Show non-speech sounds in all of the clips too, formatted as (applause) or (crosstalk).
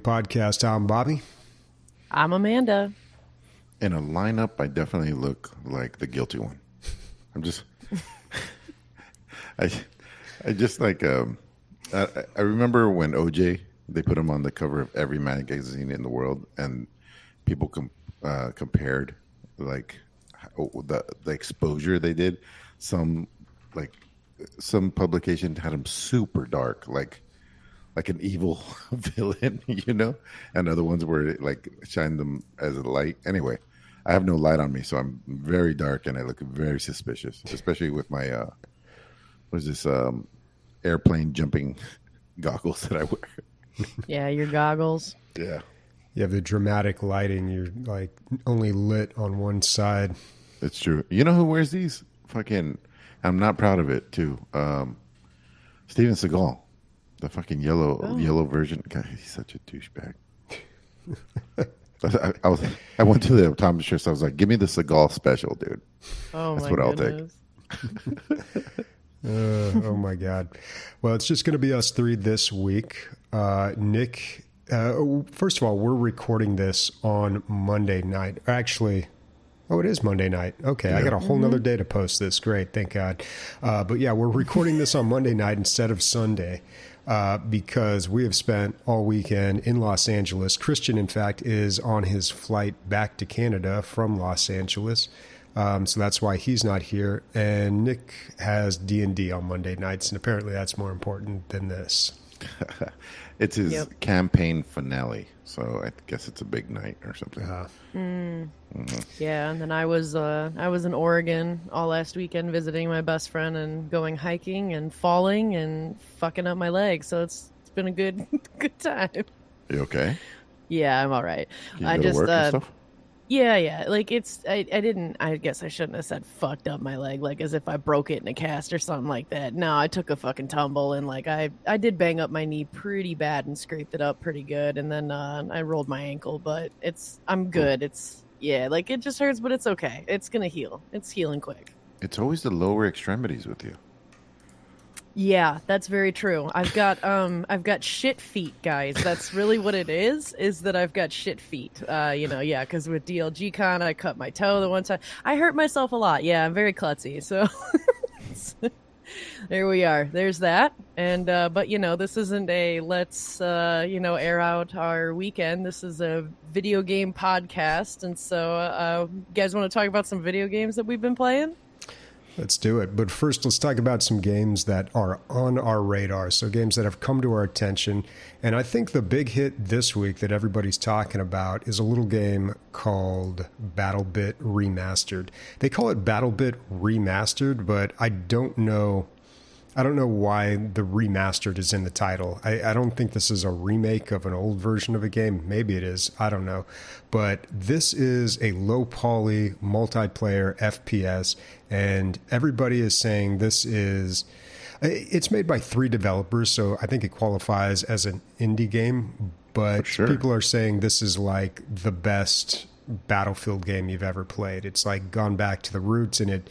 the Podcast. I'm Bobby. I'm Amanda. In a lineup, I definitely look like the guilty one. (laughs) I'm just, (laughs) I, I just like, um, I, I remember when OJ they put him on the cover of every magazine in the world, and people com- uh, compared like the the exposure they did. Some like some publication had him super dark, like like an evil (laughs) villain, (laughs) you know, and other ones were like shine them as a light. Anyway, I have no light on me, so I'm very dark and I look very suspicious, especially with my uh, what is this um, airplane jumping (laughs) goggles that I wear. yeah, your goggles. Yeah. You have the dramatic lighting. You're like only lit on one side. It's true. You know who wears these? Fucking. I'm not proud of it too. Um, Steven Seagal, the fucking yellow oh. yellow version. God, he's such a douchebag. (laughs) I, I, was I went to the optometrist. I was like, "Give me the Seagal special, dude." Oh That's my what goodness. I'll take. (laughs) uh, oh my god! Well, it's just going to be us three this week. Uh, Nick, uh, first of all, we're recording this on Monday night. Actually, Oh, it is Monday night. Okay, yeah. I got a whole mm-hmm. nother day to post this. Great, thank God. Uh, but yeah, we're recording this on Monday night instead of Sunday uh, because we have spent all weekend in Los Angeles. Christian, in fact, is on his flight back to Canada from Los Angeles. Um, so that's why he's not here. And Nick has D and D on Monday nights, and apparently that's more important than this. (laughs) it's his yep. campaign finale, so I guess it's a big night or something. Uh, mm. mm-hmm. Yeah, and then I was uh, I was in Oregon all last weekend visiting my best friend and going hiking and falling and fucking up my leg. So it's it's been a good (laughs) good time. You okay? Yeah, I'm all right. I just uh, yeah, yeah. Like it's I, I didn't I guess I shouldn't have said fucked up my leg like as if I broke it in a cast or something like that. No, I took a fucking tumble and like I I did bang up my knee pretty bad and scraped it up pretty good and then uh, I rolled my ankle, but it's I'm good. It's yeah, like it just hurts but it's okay. It's going to heal. It's healing quick. It's always the lower extremities with you. Yeah, that's very true. I've got um I've got shit feet, guys. That's really what it is. Is that I've got shit feet. Uh, you know, yeah, because with DLG Con, I cut my toe the one time. I hurt myself a lot. Yeah, I'm very klutzy. So (laughs) there we are. There's that. And uh, but you know, this isn't a let's uh, you know air out our weekend. This is a video game podcast, and so uh, you guys want to talk about some video games that we've been playing? Let's do it. But first, let's talk about some games that are on our radar. So, games that have come to our attention. And I think the big hit this week that everybody's talking about is a little game called BattleBit Remastered. They call it BattleBit Remastered, but I don't know I don't know why the remastered is in the title. I, I, don't think this is a remake of an old version of a game. Maybe it is. I don't know. But this is a low poly multiplayer FPS, and everybody is saying this is. It's made by three developers, so I think it qualifies as an indie game. But sure. people are saying this is like the best Battlefield game you've ever played. It's like gone back to the roots, and it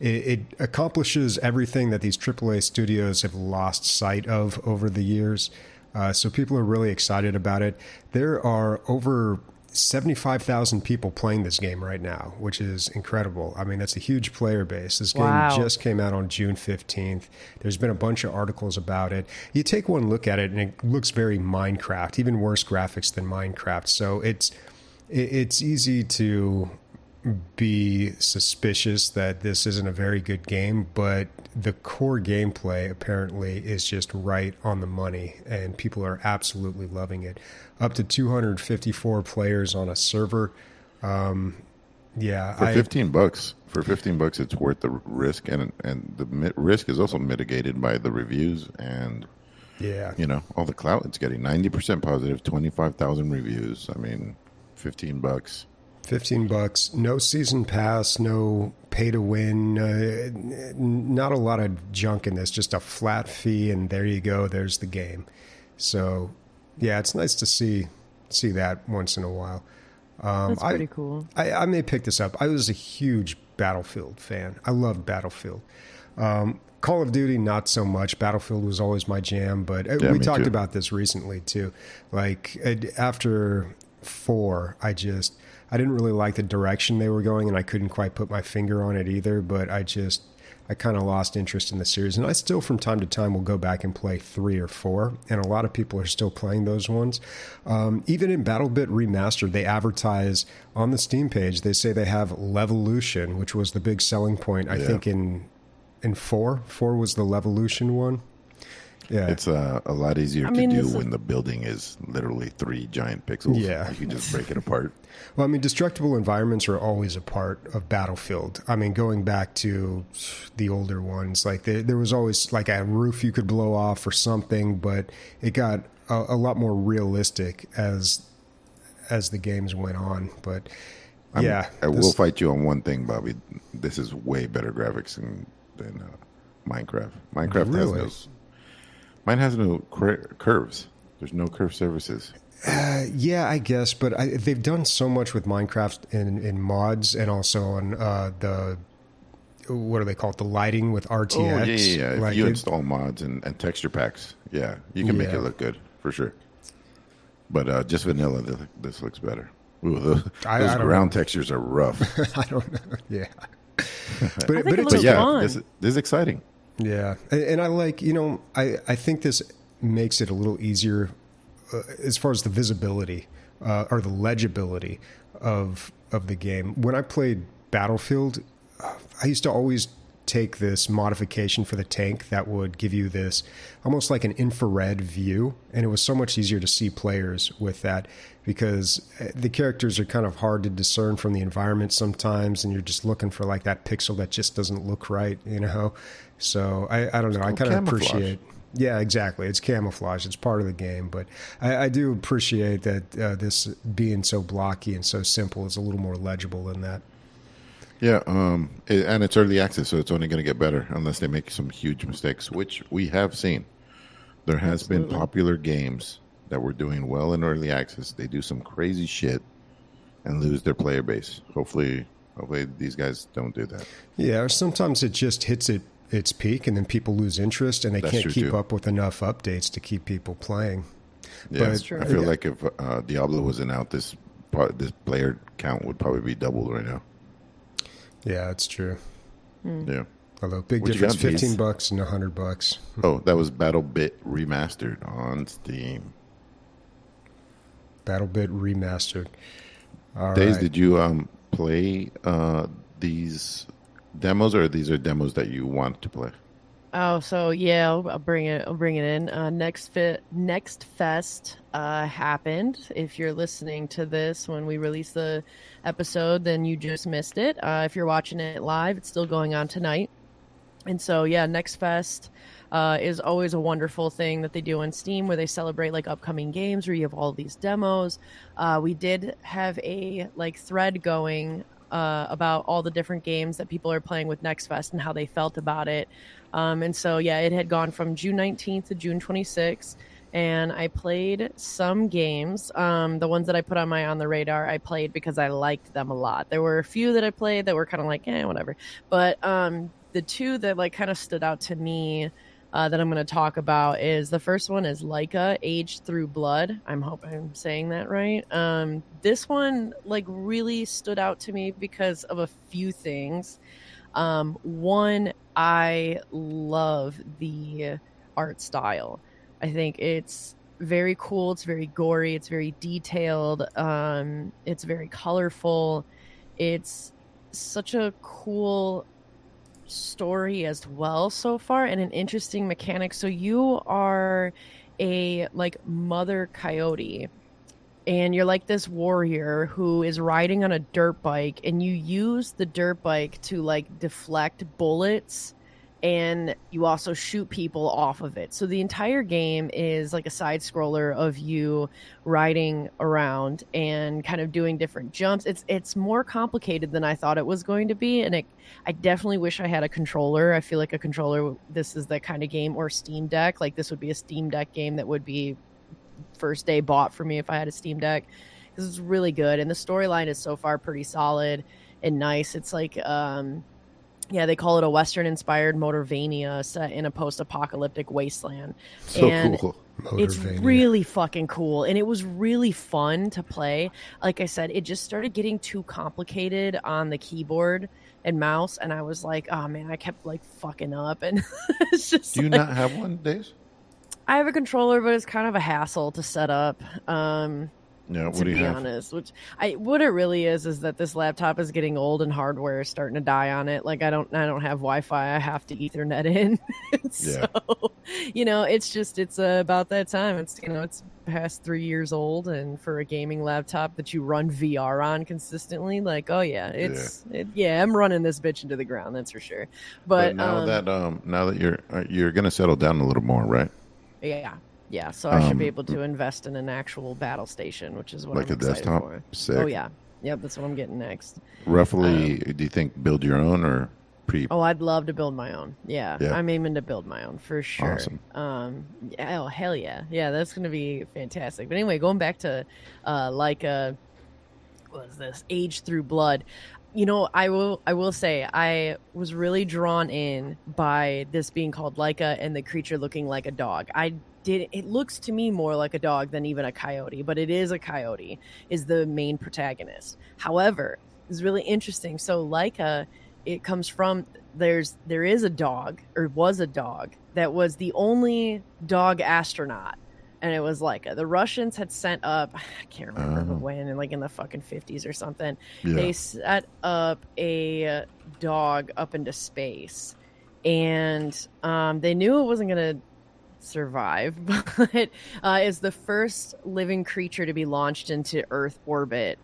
it, it accomplishes everything that these AAA studios have lost sight of over the years. Uh, so people are really excited about it. There are over 75,000 people playing this game right now, which is incredible. I mean, that's a huge player base. This game wow. just came out on June 15th. There's been a bunch of articles about it. You take one look at it and it looks very Minecraft, even worse graphics than Minecraft. So it's it's easy to be suspicious that this isn't a very good game, but the core gameplay apparently is just right on the money, and people are absolutely loving it. Up to 254 players on a server. Um, yeah, for 15 bucks. For 15 bucks, it's worth the risk, and and the risk is also mitigated by the reviews and yeah, you know all the clout it's getting. 90% positive, 25,000 reviews. I mean, 15 bucks. 15 bucks, no season pass, no pay to win, uh, not a lot of junk in this, just a flat fee and there you go, there's the game. So, yeah, it's nice to see see that once in a while. Um, That's pretty I, cool. I, I, may pick this up. I was a huge Battlefield fan. I loved Battlefield. Um, Call of Duty, not so much. Battlefield was always my jam, but uh, yeah, we talked too. about this recently too. Like after four, I just I didn't really like the direction they were going, and I couldn't quite put my finger on it either. But I just I kind of lost interest in the series, and I still from time to time will go back and play three or four, and a lot of people are still playing those ones. Um, even in BattleBit Remastered, they advertise on the Steam page. They say they have Levolution, which was the big selling point. I yeah. think in in four. Four was the Levolution one. Yeah, it's uh, a lot easier I to mean, do when the building is literally three giant pixels. Yeah, you can just break it apart. (laughs) Well, I mean, destructible environments are always a part of Battlefield. I mean, going back to the older ones, like there, there was always like a roof you could blow off or something, but it got a, a lot more realistic as as the games went on. But I'm, yeah, I this, will fight you on one thing, Bobby. This is way better graphics than than uh, Minecraft. Minecraft really? has no. Mine has no cur- curves. There's no curve surfaces. Uh, yeah, I guess, but I, they've done so much with Minecraft in, in mods and also on uh, the what do they call it? The lighting with RTX. Oh, yeah, yeah, yeah. Like if you it, install mods and, and, texture packs, yeah, you can make yeah. it look good for sure. But uh, just vanilla, this, this looks better. Ooh, (laughs) the, I, those I ground know. textures are rough. (laughs) I don't know. Yeah, (laughs) but, but, it it's yeah, this, this, is exciting. Yeah, and, I like you know I I think this makes it a little easier uh, as far as the visibility uh, or the legibility of of the game. When I played Battlefield, I used to always take this modification for the tank that would give you this almost like an infrared view. And it was so much easier to see players with that because uh, the characters are kind of hard to discern from the environment sometimes. And you're just looking for like that pixel that just doesn't look right you know so i, I don't know i kind of appreciate yeah, exactly. It's camouflage. It's part of the game, but I, I do appreciate that uh, this being so blocky and so simple is a little more legible than that. Yeah, um, it, and it's early access, so it's only going to get better unless they make some huge mistakes, which we have seen. There has Absolutely. been popular games that were doing well in early access. They do some crazy shit and lose their player base. Hopefully, hopefully these guys don't do that. Yeah, or sometimes it just hits it its peak, and then people lose interest, and they that's can't keep too. up with enough updates to keep people playing. Yeah, but, I feel yeah. like if uh, Diablo wasn't out, this this player count would probably be doubled right now. Yeah, that's true. Mm. Yeah. Although big what difference, fifteen bucks and hundred bucks. Oh, that was BattleBit remastered on Steam. BattleBit remastered. All Days, right. did you um, play uh, these demos, or these are demos that you want to play? Oh, so yeah, I'll, bring it. I'll bring it in. Uh, next fit, next fest uh, happened. If you're listening to this when we release the episode, then you just missed it. Uh, if you're watching it live, it's still going on tonight. And so, yeah, next fest uh, is always a wonderful thing that they do on Steam, where they celebrate like upcoming games, where you have all these demos. Uh, we did have a like thread going uh, about all the different games that people are playing with Next Fest and how they felt about it. Um, and so, yeah, it had gone from June 19th to June 26th. And I played some games. Um, the ones that I put on my on the radar, I played because I liked them a lot. There were a few that I played that were kind of like, eh, whatever. But um, the two that like kind of stood out to me uh, that I'm going to talk about is the first one is Laika Aged Through Blood. I'm hoping I'm saying that right. Um, this one like really stood out to me because of a few things. Um, one, I love the art style. I think it's very cool. It's very gory. It's very detailed. Um, it's very colorful. It's such a cool story as well so far and an interesting mechanic. So you are a like mother coyote and you're like this warrior who is riding on a dirt bike and you use the dirt bike to like deflect bullets and you also shoot people off of it. So the entire game is like a side scroller of you riding around and kind of doing different jumps. It's it's more complicated than I thought it was going to be and it I definitely wish I had a controller. I feel like a controller this is the kind of game or Steam Deck. Like this would be a Steam Deck game that would be first day bought for me if I had a Steam Deck This is really good and the storyline is so far pretty solid and nice. It's like um Yeah, they call it a Western-inspired Motorvania set in a post-apocalyptic wasteland. So and cool. It's really fucking cool, and it was really fun to play. Like I said, it just started getting too complicated on the keyboard and mouse, and I was like, "Oh man," I kept like fucking up, and (laughs) it's just. Do you like, not have one, Days? I have a controller, but it's kind of a hassle to set up. Um, yeah, to be have? honest, which I what it really is is that this laptop is getting old and hardware is starting to die on it. Like I don't I don't have Wi-Fi. I have to Ethernet in. (laughs) so yeah. you know, it's just it's uh, about that time. It's you know it's past three years old, and for a gaming laptop that you run VR on consistently, like oh yeah, it's yeah, it, yeah I'm running this bitch into the ground. That's for sure. But, but now um, that um now that you're uh, you're gonna settle down a little more, right? Yeah, yeah, so I should be um, able to invest in an actual battle station, which is what like I'm a desktop. For. Sick. Oh yeah, yep, that's what I'm getting next. Roughly, um, do you think build your own or pre? Oh, I'd love to build my own. Yeah, yeah. I'm aiming to build my own for sure. Awesome. Um, oh hell yeah, yeah, that's gonna be fantastic. But anyway, going back to uh, like a what is this age through blood you know, I will I will say I was really drawn in by this being called Laika and the creature looking like a dog. I did it looks to me more like a dog than even a coyote, but it is a coyote is the main protagonist. However, it's really interesting. So Laika it comes from there's there is a dog or was a dog that was the only dog astronaut and it was like the Russians had sent up (sighs) I can't remember uh, when, like in the fucking fifties or something. Yeah. They set up a dog up into space, and um, they knew it wasn't gonna survive, (laughs) but uh, is the first living creature to be launched into Earth orbit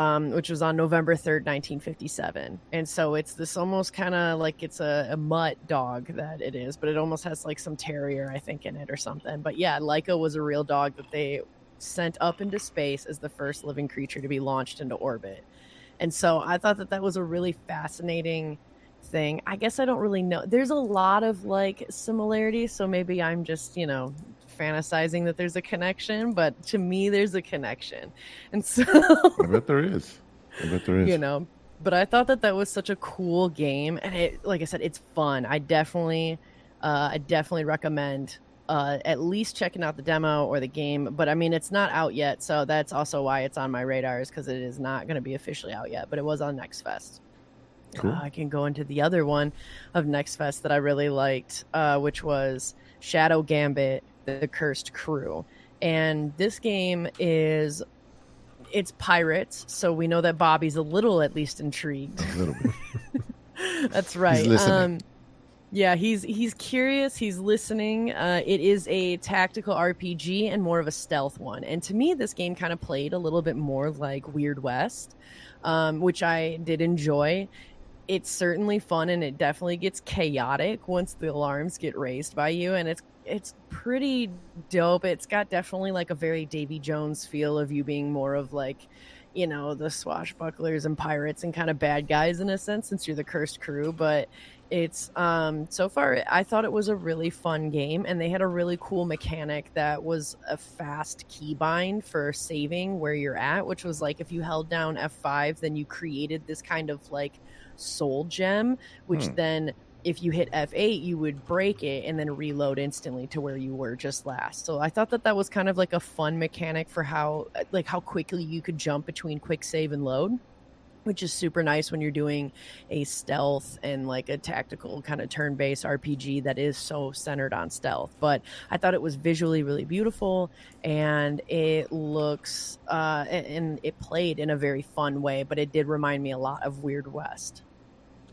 um, which was on November 3rd, 1957. And so it's this almost kind of like it's a, a, mutt dog that it is, but it almost has like some terrier, I think, in it or something. But yeah, Laika was a real dog that they sent up into space as the first living creature to be launched into orbit. And so I thought that that was a really fascinating thing. I guess I don't really know. There's a lot of like similarities, so maybe I'm just, you know, fantasizing that there's a connection, but to me, there's a connection. And so. I bet there is. I bet there (laughs) is. You know, but I thought that that was such a cool game. And it, like I said, it's fun. I definitely, uh, I definitely recommend uh, at least checking out the demo or the game. But I mean, it's not out yet, so that's also why it's on my radar, is because it is not going to be officially out yet. But it was on Next Fest. Cool. Uh, I can go into the other one of Next Fest that I really liked, uh, which was Shadow Gambit the Cursed Crew. And this game is it's pirates, so we know that Bobby's a little at least intrigued. A little bit. (laughs) That's right. Um, yeah, he's he's curious. He's listening. Uh, it is a tactical RPG and more of a stealth one. And to me, this game kind of played a little bit more like Weird West, um, which I did enjoy. It's certainly fun, and it definitely gets chaotic once the alarms get raised by you. And it's it's pretty dope. It's got definitely like a very Davy Jones feel of you being more of like, you know, the swashbucklers and pirates and kind of bad guys in a sense, since you're the cursed crew. But it's um so far I thought it was a really fun game and they had a really cool mechanic that was a fast keybind for saving where you're at, which was like if you held down F5, then you created this kind of like soul gem, which hmm. then if you hit F8, you would break it and then reload instantly to where you were just last. So I thought that that was kind of like a fun mechanic for how like how quickly you could jump between quick save and load, which is super nice when you're doing a stealth and like a tactical kind of turn-based RPG that is so centered on stealth. But I thought it was visually really beautiful and it looks uh and it played in a very fun way, but it did remind me a lot of Weird West.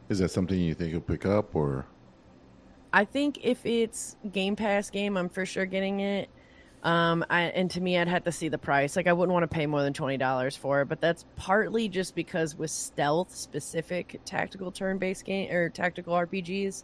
Is that something you think you'll pick up or? I think if it's Game Pass game, I'm for sure getting it. Um, I, and to me, I'd have to see the price. Like, I wouldn't want to pay more than twenty dollars for it. But that's partly just because with stealth specific tactical turn based game or tactical RPGs,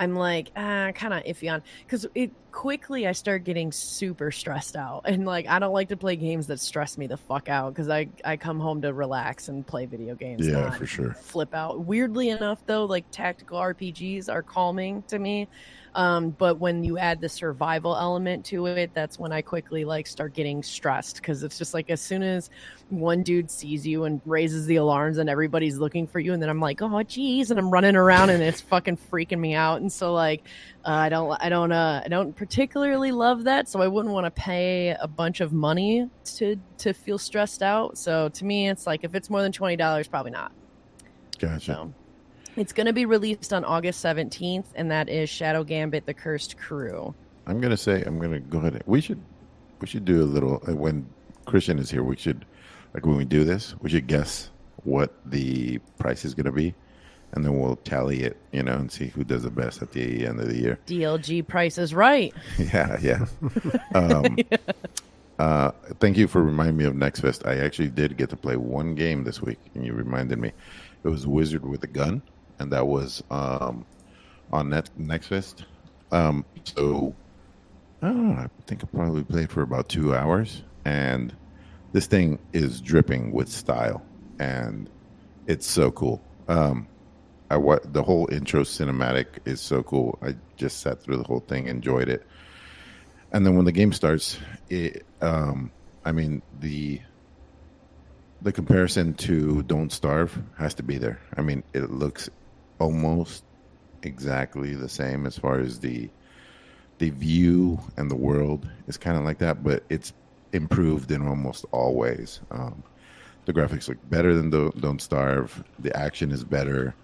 I'm like, ah, kind of iffy on because it quickly I start getting super stressed out, and like I don't like to play games that stress me the fuck out because I I come home to relax and play video games. Yeah, for sure. Flip out. Weirdly enough, though, like tactical RPGs are calming to me. Um, but when you add the survival element to it, that's when I quickly like start getting stressed because it's just like as soon as one dude sees you and raises the alarms and everybody's looking for you, and then I'm like, oh geez, and I'm running around and it's fucking freaking me out. And so like, uh, I don't, I don't, uh, I don't particularly love that. So I wouldn't want to pay a bunch of money to to feel stressed out. So to me, it's like if it's more than twenty dollars, probably not. Gotcha. So, it's going to be released on August 17th, and that is Shadow Gambit: The Cursed Crew. I'm going to say I'm going to go ahead. We should we should do a little uh, when Christian is here. We should like when we do this, we should guess what the price is going to be, and then we'll tally it, you know, and see who does the best at the end of the year. DLG price is right. (laughs) yeah, yeah. (laughs) Um, yeah. Uh, thank you for reminding me of Next Fest. I actually did get to play one game this week, and you reminded me. It was Wizard with a Gun and that was um, on Net Nextfest. Um, so I don't know. I think I probably played for about two hours, and this thing is dripping with style, and it's so cool. Um, I the whole intro cinematic is so cool. I just sat through the whole thing, enjoyed it, and then when the game starts, it um, I mean the the comparison to Don't Starve has to be there. I mean, it looks almost exactly the same as far as the the view and the world is kind of like that, but it's improved in almost all ways. Um, the graphics look better than Don't Starve. The action is better,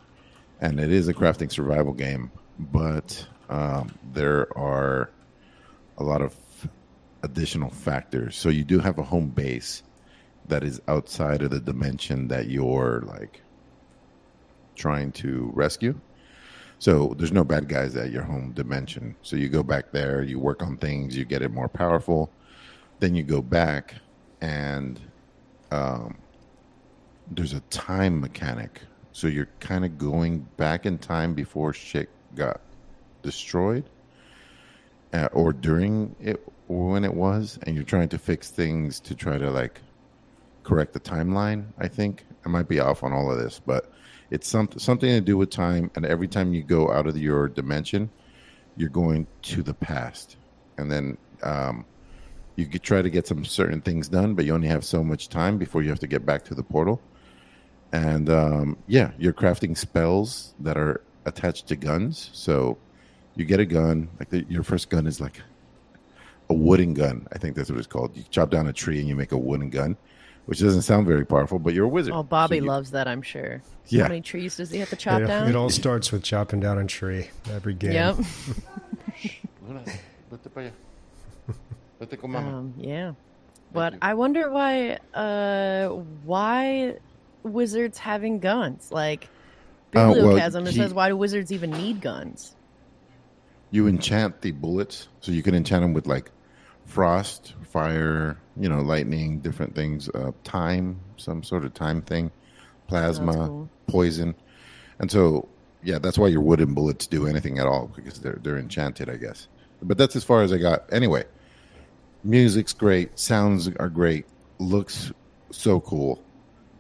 and it is a crafting survival game. But um, there are a lot of additional factors. So you do have a home base that is outside of the dimension that you're like trying to rescue. So there's no bad guys at your home dimension. So you go back there, you work on things, you get it more powerful. Then you go back, and um, there's a time mechanic. So you're kind of going back in time before shit got destroyed, uh, or during it when it was, and you're trying to fix things to try to like correct the timeline. I think I might be off on all of this, but it's some, something to do with time, and every time you go out of your dimension, you're going to the past, and then um, you could try to get some certain things done, but you only have so much time before you have to get back to the portal. And um, yeah, you're crafting spells that are attached to guns. So you get a gun, like the, your first gun is like a wooden gun. I think that's what it's called. You chop down a tree and you make a wooden gun which doesn't sound very powerful, but you're a wizard. Oh, Bobby so you... loves that, I'm sure. Yeah. How many trees does he have to chop it, down? It all starts with chopping down a tree every game. Yep. (laughs) (laughs) um, yeah. But I wonder why uh, why wizards having guns? Like Bibliocasm uh, well, he, says why do wizards even need guns? You enchant the bullets, so you can enchant them with like frost, fire, you know, lightning, different things, uh, time, some sort of time thing, plasma, cool. poison, and so yeah, that's why your wooden bullets do anything at all because they're they're enchanted, I guess. But that's as far as I got. Anyway, music's great, sounds are great, looks so cool.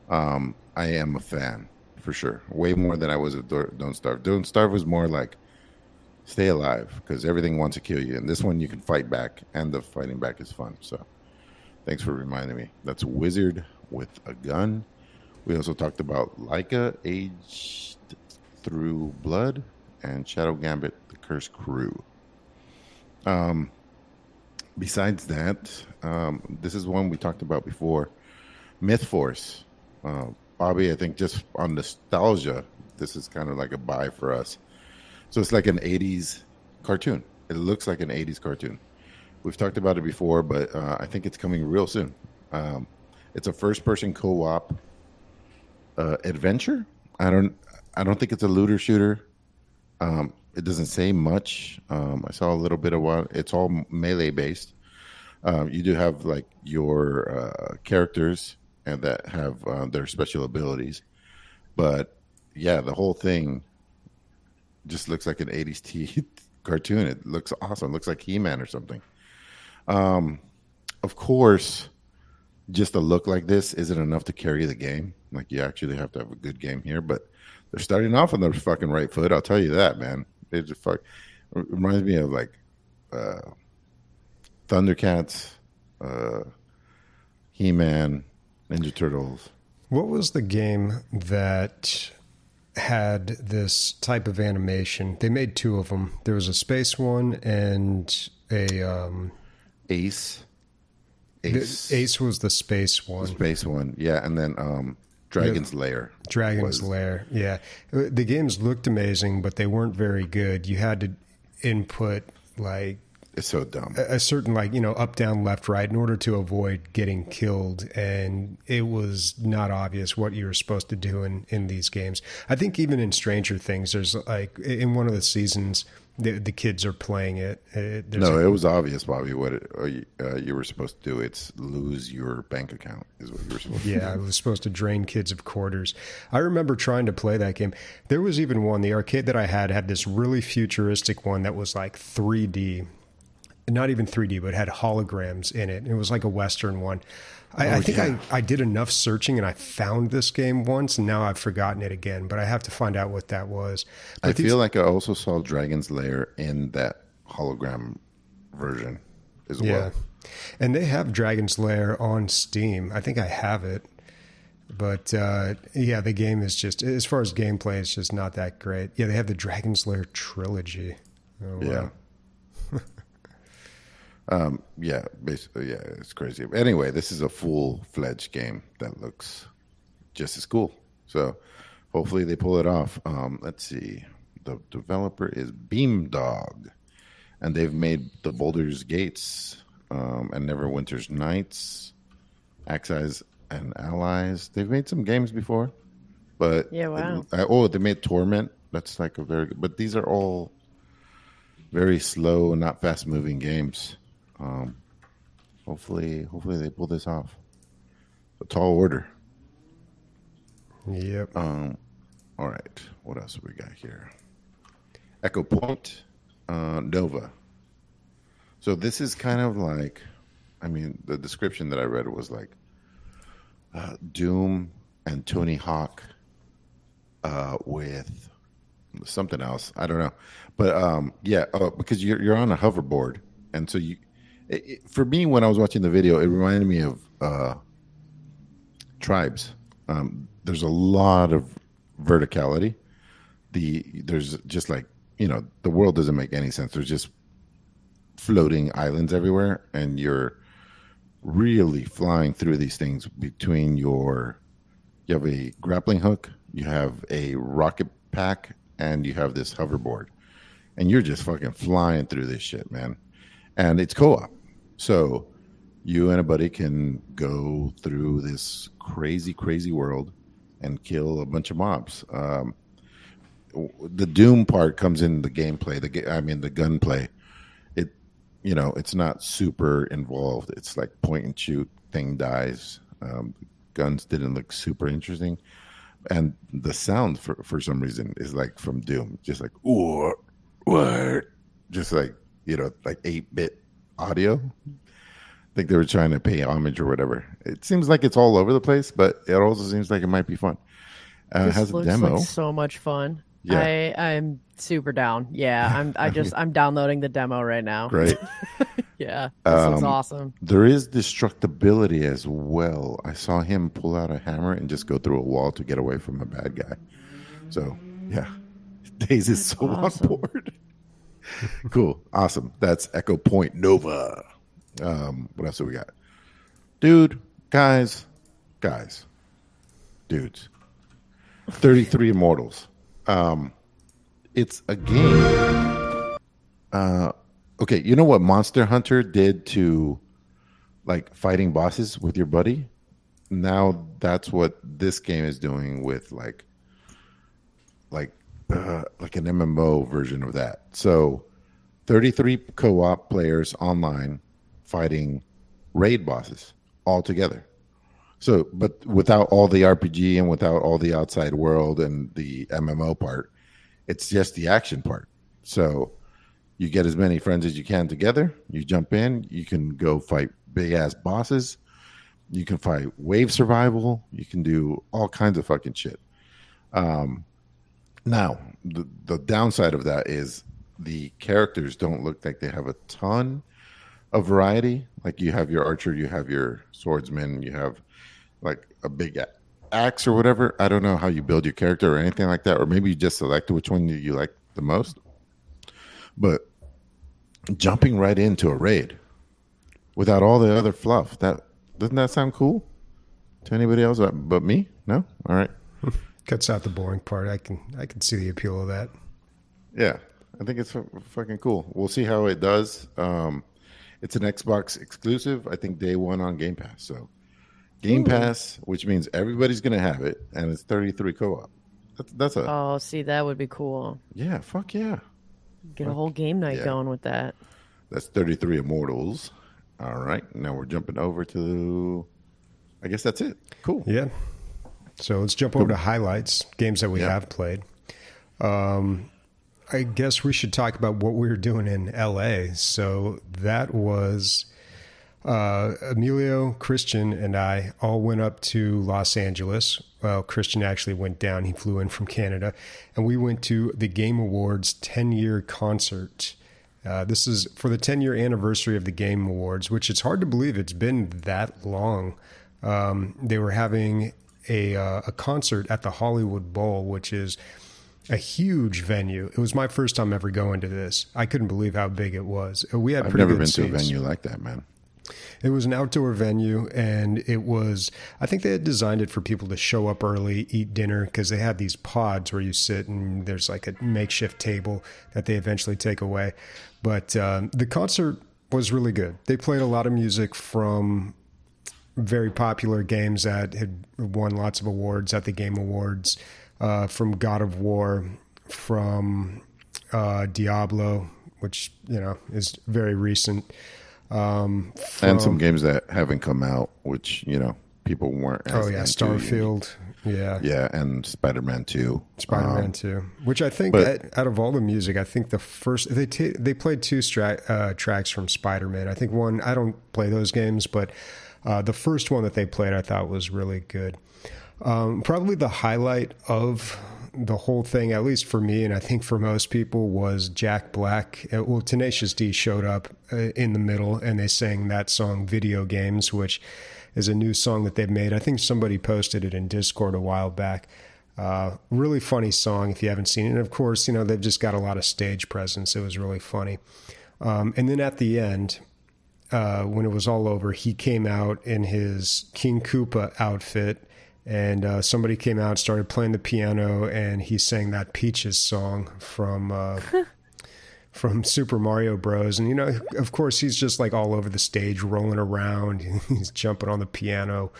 Um, I am a fan for sure, way more than I was of Don't Starve. Don't Starve was more like stay alive because everything wants to kill you. And this one you can fight back, and the fighting back is fun. So thanks for reminding me. That's Wizard with a gun. We also talked about Laika, Aged Through Blood, and Shadow Gambit, The Cursed Crew. Um, besides that, um, this is one we talked about before Mythforce. Uh, Bobby, I think just on nostalgia, this is kind of like a buy for us. So it's like an 80s cartoon. It looks like an 80s cartoon. We've talked about it before, but uh, I think it's coming real soon. Um, it's a first-person co-op uh, adventure. I don't. I don't think it's a looter shooter. Um, it doesn't say much. Um, I saw a little bit of what. It's all melee based. Um, you do have like your uh, characters and that have uh, their special abilities, but yeah, the whole thing just looks like an 80s t- (laughs) cartoon. It looks awesome. It looks like He Man or something. Um, of course, just a look like this isn't enough to carry the game. Like, you actually have to have a good game here, but they're starting off on the fucking right foot. I'll tell you that, man. They just fuck. It reminds me of like uh, Thundercats, uh, He Man, Ninja Turtles. What was the game that had this type of animation? They made two of them. There was a space one and a um, Ace. Ace. Ace was the space one. The space one, yeah, and then um, Dragon's Lair. Dragon's was. Lair, yeah. The games looked amazing, but they weren't very good. You had to input like it's so dumb. A, a, certain like you know up down left right in order to avoid getting killed, and it was not obvious what you were supposed to do in in these games. I think even in Stranger Things, there's like in one of the seasons the, the kids are playing it. it no, a, it was obvious, Bobby, what it, uh, uh, you were supposed to do. It's lose your bank account is what you were supposed to yeah, do. Yeah, I was supposed to drain kids of quarters. I remember trying to play that game. There was even one, the arcade that I had had this really futuristic one that was like 3D. Not even 3D, but had holograms in it. It was like a Western one. I, I think yeah. I, I did enough searching and I found this game once and now I've forgotten it again, but I have to find out what that was. But I these, feel like I also saw Dragon's Lair in that hologram version as yeah. well. And they have Dragon's Lair on Steam. I think I have it. But uh, yeah, the game is just, as far as gameplay, it's just not that great. Yeah, they have the Dragon's Lair trilogy. Oh, yeah. Um, yeah, basically, yeah, it's crazy. Anyway, this is a full fledged game that looks just as cool. So hopefully they pull it off. Um, let's see. The developer is Beamdog, and they've made the Baldur's Gates um, and Neverwinter's Nights, Axis and Allies. They've made some games before, but yeah, wow. oh, they made Torment. That's like a very good. But these are all very slow, not fast moving games. Um, hopefully, hopefully they pull this off. A tall order. Yep. Um, all right. What else we got here? Echo Point, uh, Nova. So this is kind of like, I mean, the description that I read was like uh, Doom and Tony Hawk uh, with something else. I don't know, but um, yeah, uh, because you're you're on a hoverboard, and so you it, it, for me, when I was watching the video, it reminded me of uh, tribes. Um, there's a lot of verticality. The there's just like you know the world doesn't make any sense. There's just floating islands everywhere, and you're really flying through these things between your you have a grappling hook, you have a rocket pack, and you have this hoverboard, and you're just fucking flying through this shit, man. And it's co-op. So you and a buddy can go through this crazy, crazy world and kill a bunch of mobs. Um, the Doom part comes in the gameplay. The I mean the gunplay. It you know it's not super involved. It's like point and shoot. Thing dies. Um, guns didn't look super interesting, and the sound for for some reason is like from Doom, just like ooh, what, just like you know like eight bit audio. I think they were trying to pay homage or whatever. It seems like it's all over the place, but it also seems like it might be fun. Uh, it has a demo. Like so much fun. Yeah. I, I'm super down. Yeah, (laughs) I'm. I just I'm downloading the demo right now. Great. (laughs) yeah, this um, looks awesome. There is destructibility as well. I saw him pull out a hammer and just go through a wall to get away from a bad guy. So yeah, (laughs) Days is so awesome. on board. (laughs) cool. Awesome. That's Echo Point Nova. Um, what else do we got? Dude, guys, guys, dudes. 33 Immortals. Um, it's a game. Uh, okay, you know what Monster Hunter did to like fighting bosses with your buddy? Now that's what this game is doing with like like uh, like an MMO version of that. So, 33 co-op players online fighting raid bosses all together. So, but without all the RPG and without all the outside world and the MMO part, it's just the action part. So, you get as many friends as you can together. You jump in. You can go fight big ass bosses. You can fight wave survival. You can do all kinds of fucking shit. Um, now, the, the downside of that is the characters don't look like they have a ton of variety. Like you have your archer, you have your swordsman, you have like a big axe or whatever. I don't know how you build your character or anything like that, or maybe you just select which one you like the most. But jumping right into a raid without all the other fluff, that doesn't that sound cool to anybody else but me? No, all right. (laughs) Cuts out the boring part. I can I can see the appeal of that. Yeah, I think it's fucking cool. We'll see how it does. Um, it's an Xbox exclusive. I think day one on Game Pass. So Game Ooh. Pass, which means everybody's gonna have it, and it's 33 co-op. That's, that's a oh, see, that would be cool. Yeah, fuck yeah. Get fuck, a whole game night yeah. going with that. That's 33 Immortals. All right, now we're jumping over to. I guess that's it. Cool. Yeah. So let's jump over to highlights, games that we yeah. have played. Um, I guess we should talk about what we were doing in LA. So that was uh, Emilio, Christian, and I all went up to Los Angeles. Well, Christian actually went down. He flew in from Canada. And we went to the Game Awards 10 year concert. Uh, this is for the 10 year anniversary of the Game Awards, which it's hard to believe it's been that long. Um, they were having a, uh, a concert at the Hollywood Bowl, which is a huge venue. It was my first time ever going to this. I couldn't believe how big it was. We had I've never been seats. to a venue like that, man. It was an outdoor venue, and it was. I think they had designed it for people to show up early, eat dinner, because they had these pods where you sit and there's like a makeshift table that they eventually take away. But um, the concert was really good. They played a lot of music from very popular games that had won lots of awards at the Game Awards uh, from God of War, from uh, Diablo, which you know is very recent, um, from, and some games that haven't come out, which you know people weren't. oh yeah, Starfield. Yeah, yeah, and Spider Man Two. Spider Man um, Two, which I think but, out of all the music, I think the first they t- they played two stra- uh, tracks from Spider Man. I think one I don't play those games, but uh, the first one that they played I thought was really good. Um, probably the highlight of the whole thing, at least for me, and I think for most people, was Jack Black. Uh, well, Tenacious D showed up uh, in the middle, and they sang that song "Video Games," which is a new song that they've made. I think somebody posted it in Discord a while back. Uh, really funny song if you haven't seen it. And of course, you know they've just got a lot of stage presence. It was really funny. Um, and then at the end, uh, when it was all over, he came out in his King Koopa outfit and uh, somebody came out, started playing the piano, and he sang that Peaches song from uh, (laughs) from Super Mario Bros. And you know, of course, he's just like all over the stage, rolling around. (laughs) he's jumping on the piano.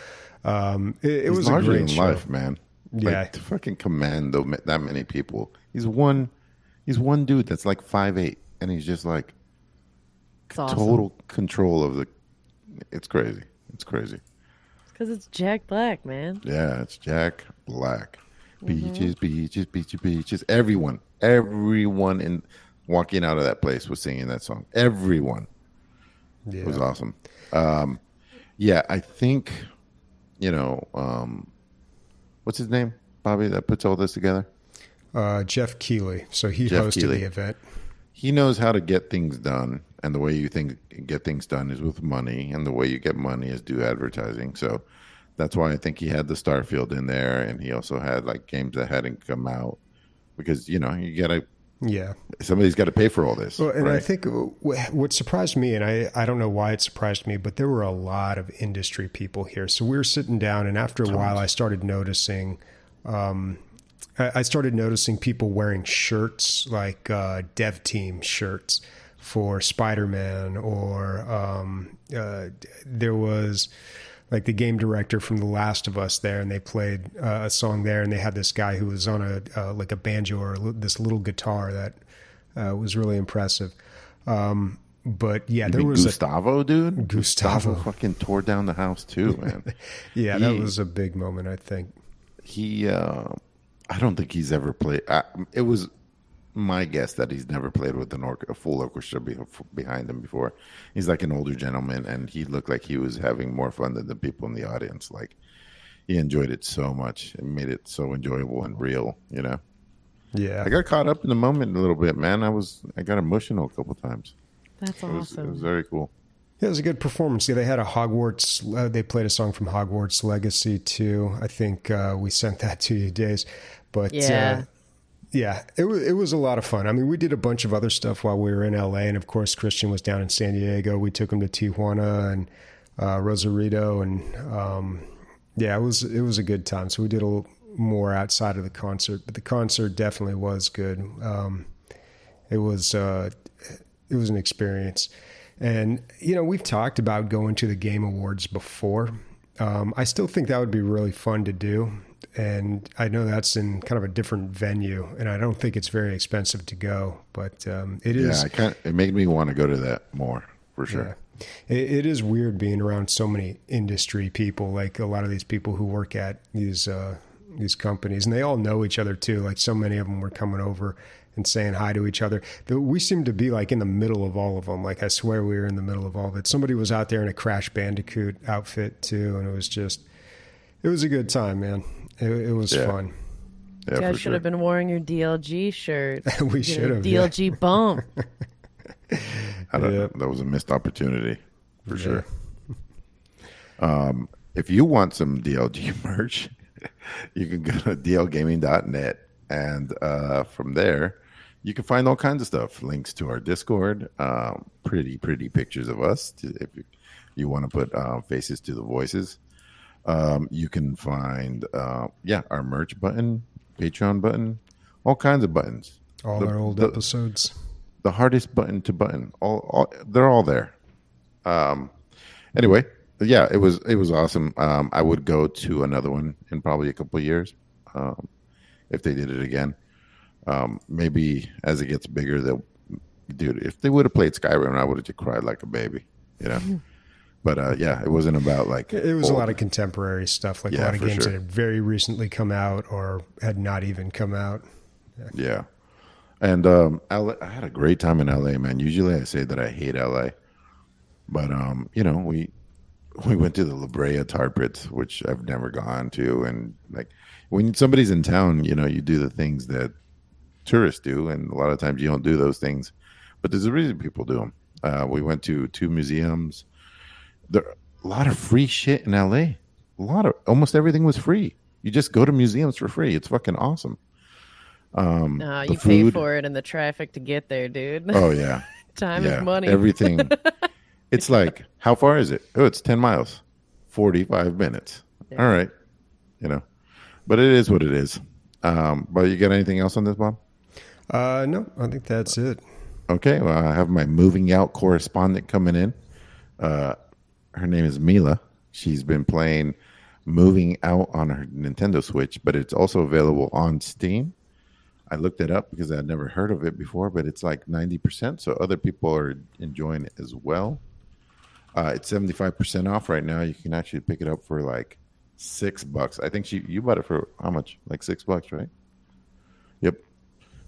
Um, it, it was a great show. life, man. Yeah, like, to fucking command that many people. He's one. He's one dude that's like five eight, and he's just like awesome. total control of the. It's crazy. It's crazy. Because it's Jack Black, man. Yeah, it's Jack Black. Beaches, mm-hmm. beaches, beaches, beaches. Everyone, everyone in walking out of that place was singing that song. Everyone. Yeah. It was awesome. Um, yeah, I think, you know, um, what's his name, Bobby, that puts all this together? Uh, Geoff Keighley. So he Jeff hosted Keighley. the event. He knows how to get things done and the way you think get things done is with money, and the way you get money is do advertising. So that's why I think he had the Starfield in there, and he also had like games that hadn't come out because you know you gotta yeah somebody's got to pay for all this. Well, and right? I think what surprised me, and I I don't know why it surprised me, but there were a lot of industry people here. So we were sitting down, and after a Tons. while, I started noticing. Um, I started noticing people wearing shirts like uh, dev team shirts for Spider Man, or um, uh, there was like the game director from The Last of Us there, and they played uh, a song there, and they had this guy who was on a uh, like a banjo or this little guitar that uh, was really impressive. Um, but yeah, you there was Gustavo, a, dude. Gustavo. Gustavo fucking tore down the house too, (laughs) man. yeah, he, that was a big moment. I think he. Uh, I don't think he's ever played. I, it was my guess that he's never played with an or- a full orchestra be- behind him before. He's like an older gentleman, and he looked like he was having more fun than the people in the audience. Like he enjoyed it so much, and made it so enjoyable and real. You know. Yeah, I got caught up in the moment a little bit, man. I was I got emotional a couple times. That's awesome. It was, it was very cool. Yeah, it was a good performance. Yeah, they had a Hogwarts. Uh, they played a song from Hogwarts Legacy too. I think uh, we sent that to you, Days. But yeah, uh, yeah, it was it was a lot of fun. I mean, we did a bunch of other stuff while we were in LA, and of course, Christian was down in San Diego. We took him to Tijuana and uh, Rosarito, and um, yeah, it was it was a good time. So we did a little more outside of the concert, but the concert definitely was good. Um, it was uh, it was an experience. And, you know, we've talked about going to the Game Awards before. Um, I still think that would be really fun to do. And I know that's in kind of a different venue, and I don't think it's very expensive to go, but um, it is. Yeah, kind it made me want to go to that more for sure. Yeah. It, it is weird being around so many industry people, like a lot of these people who work at these uh, these companies, and they all know each other too. Like so many of them were coming over and saying hi to each other. We seem to be like in the middle of all of them. Like I swear we were in the middle of all of it. Somebody was out there in a Crash Bandicoot outfit too, and it was just, it was a good time, man. It, it was yeah. fun. Yeah, you guys should sure. have been wearing your DLG shirt. (laughs) we should have DLG yeah. bump. (laughs) yeah. That was a missed opportunity for sure. (laughs) Um, if you want some DLG merch, you can go to dlgaming.net and uh, from there you can find all kinds of stuff links to our discord um, pretty pretty pictures of us to, if you, you want to put uh, faces to the voices um, you can find uh, yeah our merch button patreon button all kinds of buttons. All the, our old the, episodes. the hardest button to button. All, all they're all there. Um, anyway yeah it was it was awesome. Um, i would go to another one in probably a couple years um, if they did it again. Um, maybe as it gets bigger, they'll, dude, if they would have played Skyrim, I would have just cried like a baby, you know? (laughs) But uh, yeah, it wasn't about like. It was old. a lot of contemporary stuff, like yeah, a lot of games sure. that had very recently come out or had not even come out. Yeah. yeah. And um, LA, I had a great time in LA, man. Usually I say that I hate LA, but um, you know, we we went to the La Brea Tar Pits, which I've never gone to, and like when somebody's in town, you know, you do the things that tourists do, and a lot of times you don't do those things. But there's a reason people do them. Uh, we went to two museums. There a lot of free shit in LA. A lot of almost everything was free. You just go to museums for free. It's fucking awesome. Um, no, you food, pay for it and the traffic to get there, dude. Oh yeah, (laughs) time yeah. is money. Everything. (laughs) it's like, how far is it? Oh, it's ten miles, forty-five minutes. Yeah. All right, you know, but it is what it is. Um, but you got anything else on this, Bob? Uh, no, I think that's it. Okay, well, I have my moving out correspondent coming in. Uh, her name is Mila. She's been playing Moving Out on her Nintendo Switch, but it's also available on Steam. I looked it up because I'd never heard of it before, but it's like 90%, so other people are enjoying it as well. Uh, it's 75% off right now. You can actually pick it up for like six bucks. I think she you bought it for how much? Like six bucks, right? Yep.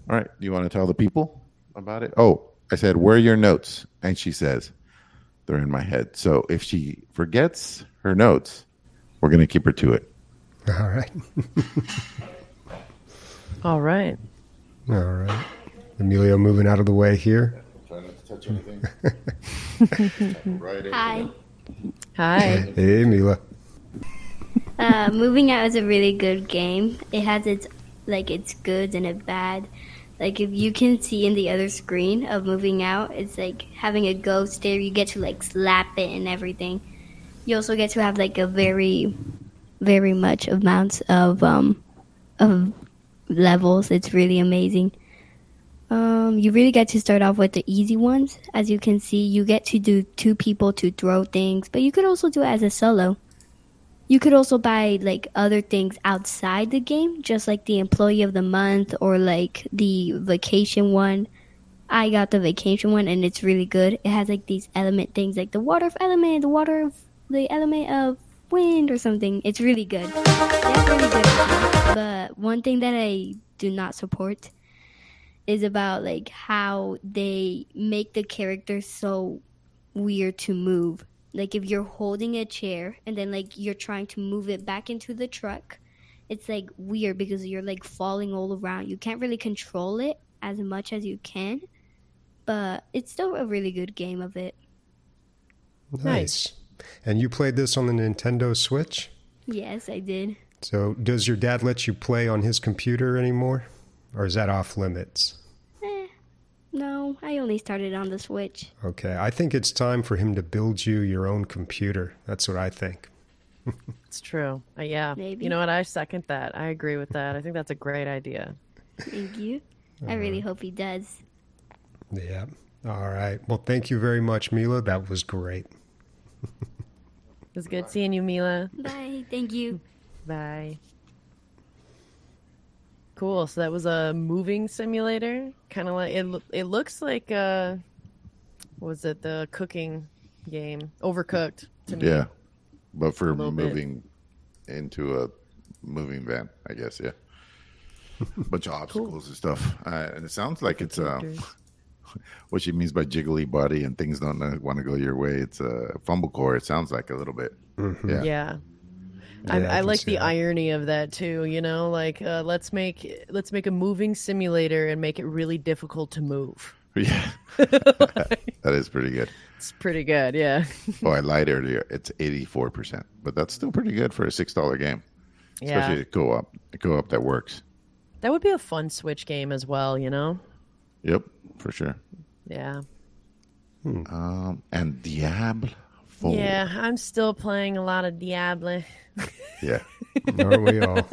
All right. Do you want to tell the people about it? Oh, I said, where are your notes? And she says, they're in my head. So if she forgets her notes, we're going to keep her to it. All right. (laughs) All right. All right. Emilio moving out of the way here. Try not to touch anything. (laughs) right Hi. Hi. Hey, Mila. Uh, moving out is a really good game. It has its like its good and its bad. Like if you can see in the other screen of moving out, it's like having a ghost there. You get to like slap it and everything. You also get to have like a very, very much amounts of um of levels. It's really amazing. Um, you really get to start off with the easy ones. As you can see, you get to do two people to throw things, but you could also do it as a solo. You could also buy like other things outside the game, just like the employee of the month or like the vacation one. I got the vacation one and it's really good. It has like these element things like the water element, the water of the element of wind or something. It's really good. Really good. But one thing that I do not support is about like how they make the characters so weird to move like if you're holding a chair and then like you're trying to move it back into the truck it's like weird because you're like falling all around. You can't really control it as much as you can, but it's still a really good game of it. Nice. And you played this on the Nintendo Switch? Yes, I did. So, does your dad let you play on his computer anymore? Or is that off limits? No, I only started on the Switch. Okay, I think it's time for him to build you your own computer. That's what I think. (laughs) it's true. Uh, yeah. Maybe. You know what? I second that. I agree with that. I think that's a great idea. Thank you. I really hope he does. Yeah. All right. Well, thank you very much, Mila. That was great. (laughs) it was good seeing you, Mila. Bye. Thank you. Bye. Cool. So that was a moving simulator, kind of like it. It looks like uh, was it the cooking game, Overcooked? To me. Yeah, but for moving bit. into a moving van, I guess. Yeah, a (laughs) bunch of obstacles cool. and stuff, uh, and it sounds like it's uh, (laughs) what she means by jiggly body and things don't uh, want to go your way. It's a fumble core. It sounds like a little bit. Mm-hmm. Yeah. Yeah. Yeah, I, I, like the that. irony of that too. You know, like uh, let's make let's make a moving simulator and make it really difficult to move. (laughs) (laughs) Yeah, that is pretty good. It's pretty good. Yeah. (laughs) oh, I lied earlier. It's eighty four percent, but that's still pretty good for a six dollar game. Yeah. Especially a co-op, a co-op that works. That would be a fun Switch game as well. You know. Yep, for sure. Yeah. Hmm. Um, and Diablo. 4. Yeah, I'm still playing a lot of Diablo. Yeah. (laughs) Aren't we all?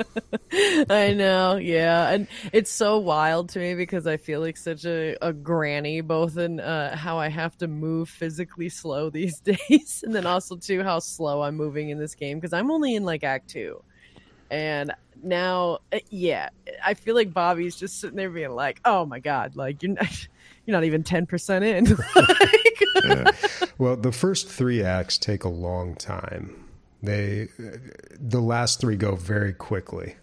I know, yeah. And it's so wild to me because I feel like such a, a granny, both in uh, how I have to move physically slow (laughs) these days, and then also, too, how slow I'm moving in this game because I'm only in like Act 2. And now, uh, yeah, I feel like Bobby's just sitting there being like, oh my God, like, you're not, you're not even 10% in. (laughs) (laughs) yeah. Well, the first three acts take a long time they the last three go very quickly,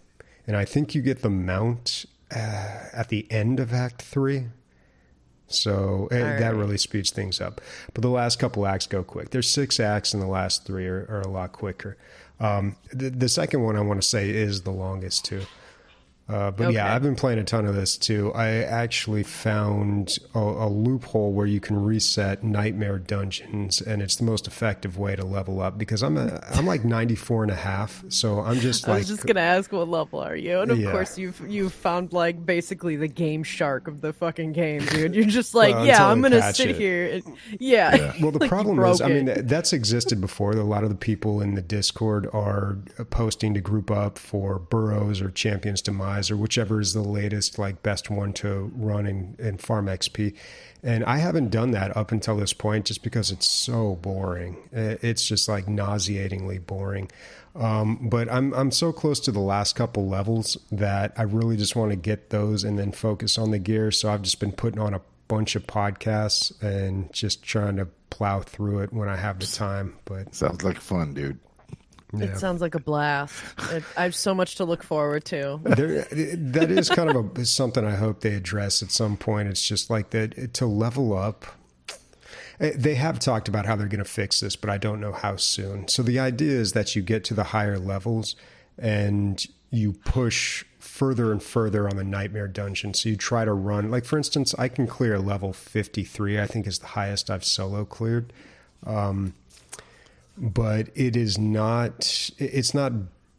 and I think you get the mount uh, at the end of Act Three. So it, right. that really speeds things up. But the last couple acts go quick. There's six acts, and the last three are, are a lot quicker. Um, the, the, second one I want to say is the longest too. Uh, but okay. yeah, I've been playing a ton of this too. I actually found a, a, loophole where you can reset nightmare dungeons, and it's the most effective way to level up because I'm a, I'm like 94 and a half, so I'm just like. I was just gonna ask what level are you, and of yeah. course you've you found like basically the GameShark of the fucking game, dude. You're just like, well, yeah, I'm gonna sit it. here. And, yeah. yeah. Well, the (laughs) like problem is, it. I mean, that's existed before. A lot of the people in the Discord are posting to group up for burrows or champions to or whichever is the latest, like best one to run in, in Farm XP. And I haven't done that up until this point just because it's so boring. It's just like nauseatingly boring. Um, but I'm I'm so close to the last couple levels that I really just want to get those and then focus on the gear. So I've just been putting on a bunch of podcasts and just trying to plow through it when I have the time. But sounds like fun, dude. Yeah. It sounds like a blast. It, I have so much to look forward to. There, that is kind of a, something I hope they address at some point. It's just like that to level up. Eh, they have talked about how they're going to fix this, but I don't know how soon. So the idea is that you get to the higher levels and you push further and further on the nightmare dungeon. So you try to run, like for instance, I can clear level 53, I think is the highest I've solo cleared. Um, but it is not it's not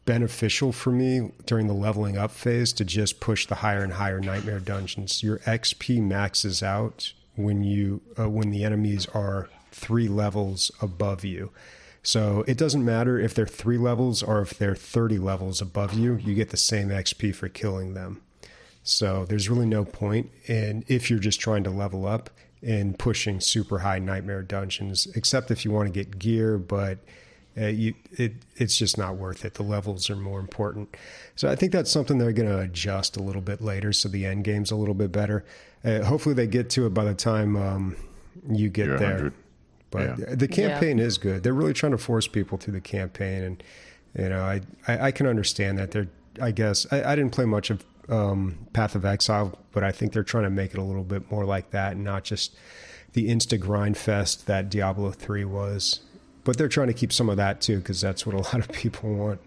beneficial for me during the leveling up phase to just push the higher and higher nightmare dungeons. Your XP maxes out when you uh, when the enemies are 3 levels above you. So it doesn't matter if they're 3 levels or if they're 30 levels above you, you get the same XP for killing them. So there's really no point in if you're just trying to level up in pushing super high nightmare dungeons, except if you want to get gear, but uh, you, it, it's just not worth it. The levels are more important. So I think that's something they're going to adjust a little bit later, so the end game's a little bit better. Uh, hopefully, they get to it by the time um, you get You're there. But yeah. the campaign yeah. is good. They're really trying to force people through the campaign, and you know, I I, I can understand that. They're I guess I, I didn't play much of um, Path of Exile, but I think they're trying to make it a little bit more like that and not just the insta grind fest that Diablo 3 was. But they're trying to keep some of that too because that's what a lot of (laughs) people want.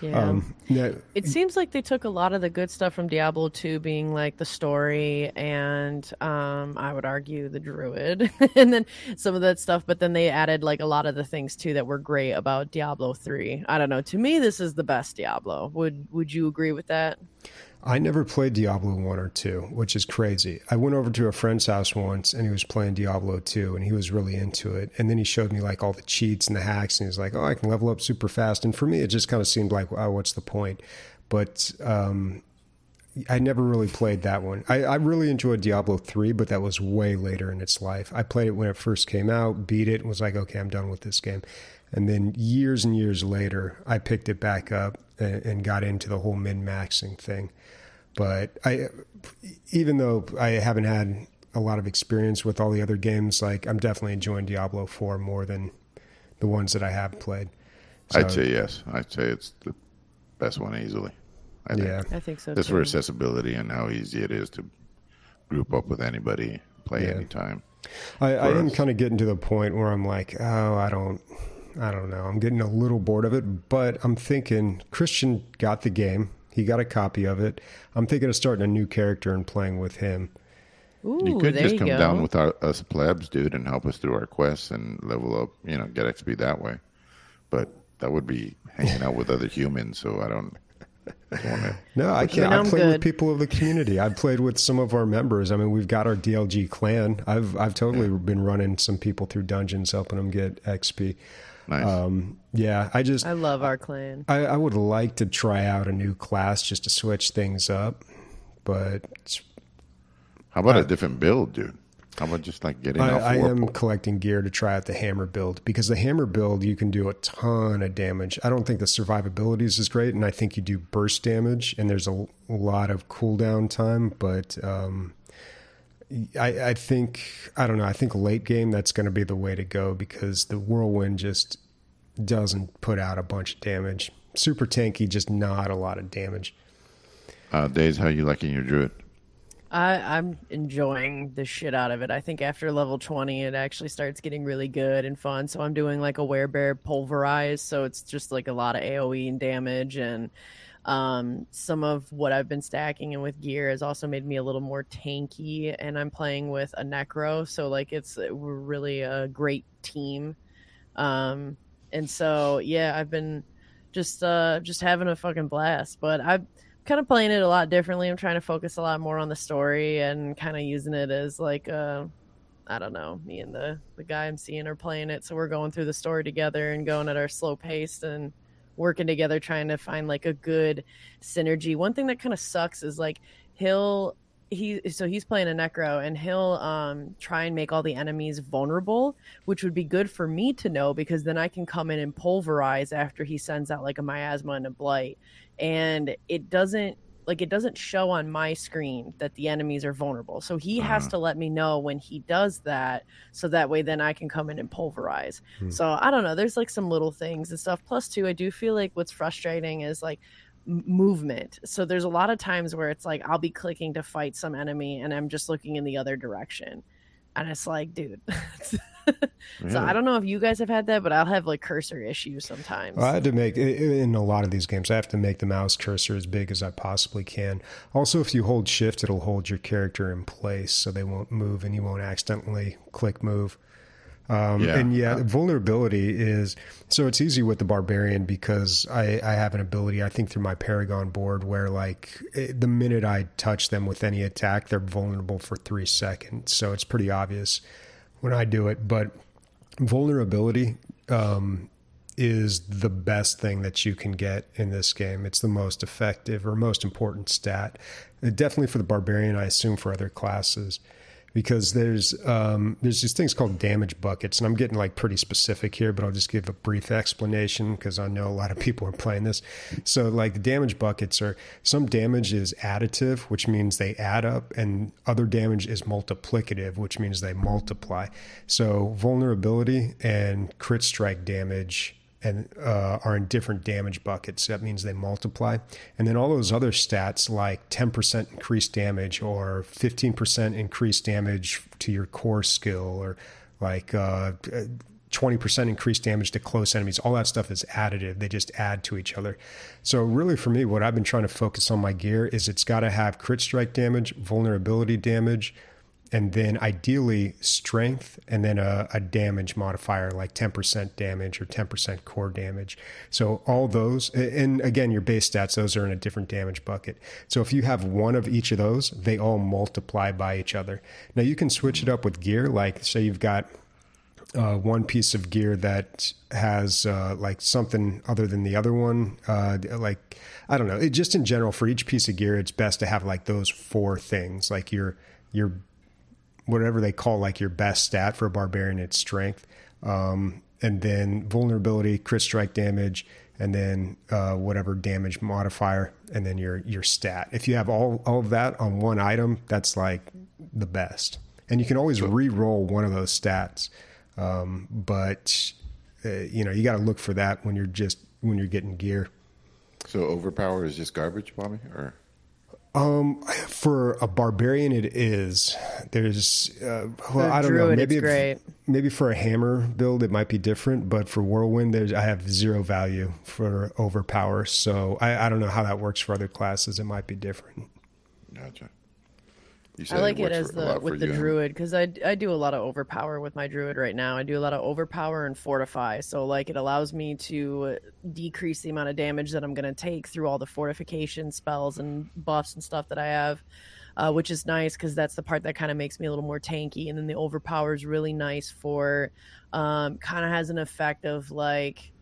Yeah. Um, yeah. It seems like they took a lot of the good stuff from Diablo 2 being like the story and um, I would argue the druid (laughs) and then some of that stuff, but then they added like a lot of the things too that were great about Diablo 3. I don't know. To me this is the best Diablo. Would would you agree with that? I never played Diablo 1 or 2, which is crazy. I went over to a friend's house once and he was playing Diablo 2 and he was really into it. And then he showed me like all the cheats and the hacks and he was like, oh, I can level up super fast. And for me, it just kind of seemed like, oh, what's the point? But um, I never really played that one. I, I, really enjoyed Diablo 3, but that was way later in its life. I played it when it first came out, beat it, and was like, okay, I'm done with this game. And then years and years later, I picked it back up and, and got into the whole min maxing thing. But I, even though I haven't had a lot of experience with all the other games, like I'm definitely enjoying Diablo 4 more than the ones that I have played. So, I'd say yes. I'd say it's the best one easily. I think. Yeah, I think so. Just too. for accessibility and how easy it is to group up with anybody, play yeah. anytime. I, I am kind of getting to the point where I'm like, oh, I don't, I don't know. I'm getting a little bored of it, but I'm thinking Christian got the game. He got a copy of it. I'm thinking of starting a new character and playing with him. Ooh, you could just you come go. down with our, us plebs, dude, and help us through our quests and level up. You know, get XP that way. But that would be hanging out with other humans. So I don't. (laughs) no, I can't. I play with people of the community. I've played with some of our members. I mean, we've got our DLG clan. I've I've totally been running some people through dungeons, helping them get XP. Nice. Um, yeah, I just I love our clan. I, I, would like to try out a new class just to switch things up, but how about I, a different build, dude? How about just like getting? I, I am collecting gear to try out the hammer build because the hammer build you can do a ton of damage. I don't think the survivability is as great, and I think you do burst damage, and there's a lot of cooldown time, but. Um, I, I think I don't know. I think late game that's going to be the way to go because the whirlwind just doesn't put out a bunch of damage. Super tanky, just not a lot of damage. Uh, Days, how you liking your druid? I, I'm enjoying the shit out of it. I think after level 20, it actually starts getting really good and fun. So I'm doing like a werebear pulverize. So it's just like a lot of AoE and damage and um, some of what I've been stacking and with gear has also made me a little more tanky, and I'm playing with a Necro, so like it's we're really a great team. Um, and so yeah, I've been just uh just having a fucking blast. But I'm kind of playing it a lot differently. I'm trying to focus a lot more on the story and kind of using it as like uh I don't know, me and the the guy I'm seeing are playing it, so we're going through the story together and going at our slow pace and working together trying to find like a good synergy. One thing that kind of sucks is like he'll he so he's playing a necro and he'll um try and make all the enemies vulnerable which would be good for me to know because then i can come in and pulverize after he sends out like a miasma and a blight and it doesn't like it doesn't show on my screen that the enemies are vulnerable. So he uh-huh. has to let me know when he does that so that way then i can come in and pulverize. Hmm. so i don't know there's like some little things and stuff. Plus too i do feel like what's frustrating is like movement. So there's a lot of times where it's like i'll be clicking to fight some enemy and i'm just looking in the other direction. And it's like dude (laughs) (laughs) so I don't know if you guys have had that, but I'll have like cursor issues sometimes. Well, I had to make in a lot of these games. I have to make the mouse cursor as big as I possibly can. Also, if you hold Shift, it'll hold your character in place so they won't move, and you won't accidentally click move. Um, yeah. And yeah, vulnerability is so it's easy with the barbarian because I, I have an ability, I think, through my Paragon board where, like, it, the minute I touch them with any attack, they're vulnerable for three seconds. So it's pretty obvious when I do it. But vulnerability um, is the best thing that you can get in this game. It's the most effective or most important stat. Definitely for the barbarian, I assume for other classes because there's um, there's these things called damage buckets, and I'm getting like pretty specific here, but I'll just give a brief explanation because I know a lot of people are playing this. So like the damage buckets are some damage is additive, which means they add up, and other damage is multiplicative, which means they multiply. So vulnerability and crit strike damage and uh, are in different damage buckets. That means they multiply. And then all those other stats like 10% increased damage or 15% increased damage to your core skill or like uh, 20% increased damage to close enemies. All that stuff is additive. They just add to each other. So, really, for me, what I've been trying to focus on my gear is it's got to have crit strike damage, vulnerability damage, and then ideally strength and then a, a, damage modifier like 10% damage or 10% core damage. So all those and again your base stats those are in a different damage bucket. So if you have one of each of those they all multiply by each other. Now you can switch it up with gear like say you've got uh, one piece of gear that has uh, like something other than the other one uh, like i don't know it, just in general for each piece of gear it's best to have like those four things like your your whatever they call like your best stat for a barbarian, it's strength, um, and then vulnerability, crit strike damage, and then uh, whatever damage modifier, and then your your stat. If you have all all of that on one item, that's like the best. And you can always re-roll one of those stats, um, but uh, you know you got to look for that when you're just when you're getting gear. So overpower is just garbage, Bobby, or um, for a barbarian, it is. There's, uh, well, I don't druid, know. Maybe if, maybe for a hammer build, it might be different. But for whirlwind, there's I have zero value for overpower. So I, I don't know how that works for other classes. It might be different. Gotcha. I like it, it as the with the you. druid because I, I do a lot of overpower with my druid right now. I do a lot of overpower and fortify. So like it allows me to decrease the amount of damage that I'm going to take through all the fortification spells and buffs and stuff that I have, uh, which is nice because that's the part that kind of makes me a little more tanky. And then the overpower is really nice for um, kind of has an effect of like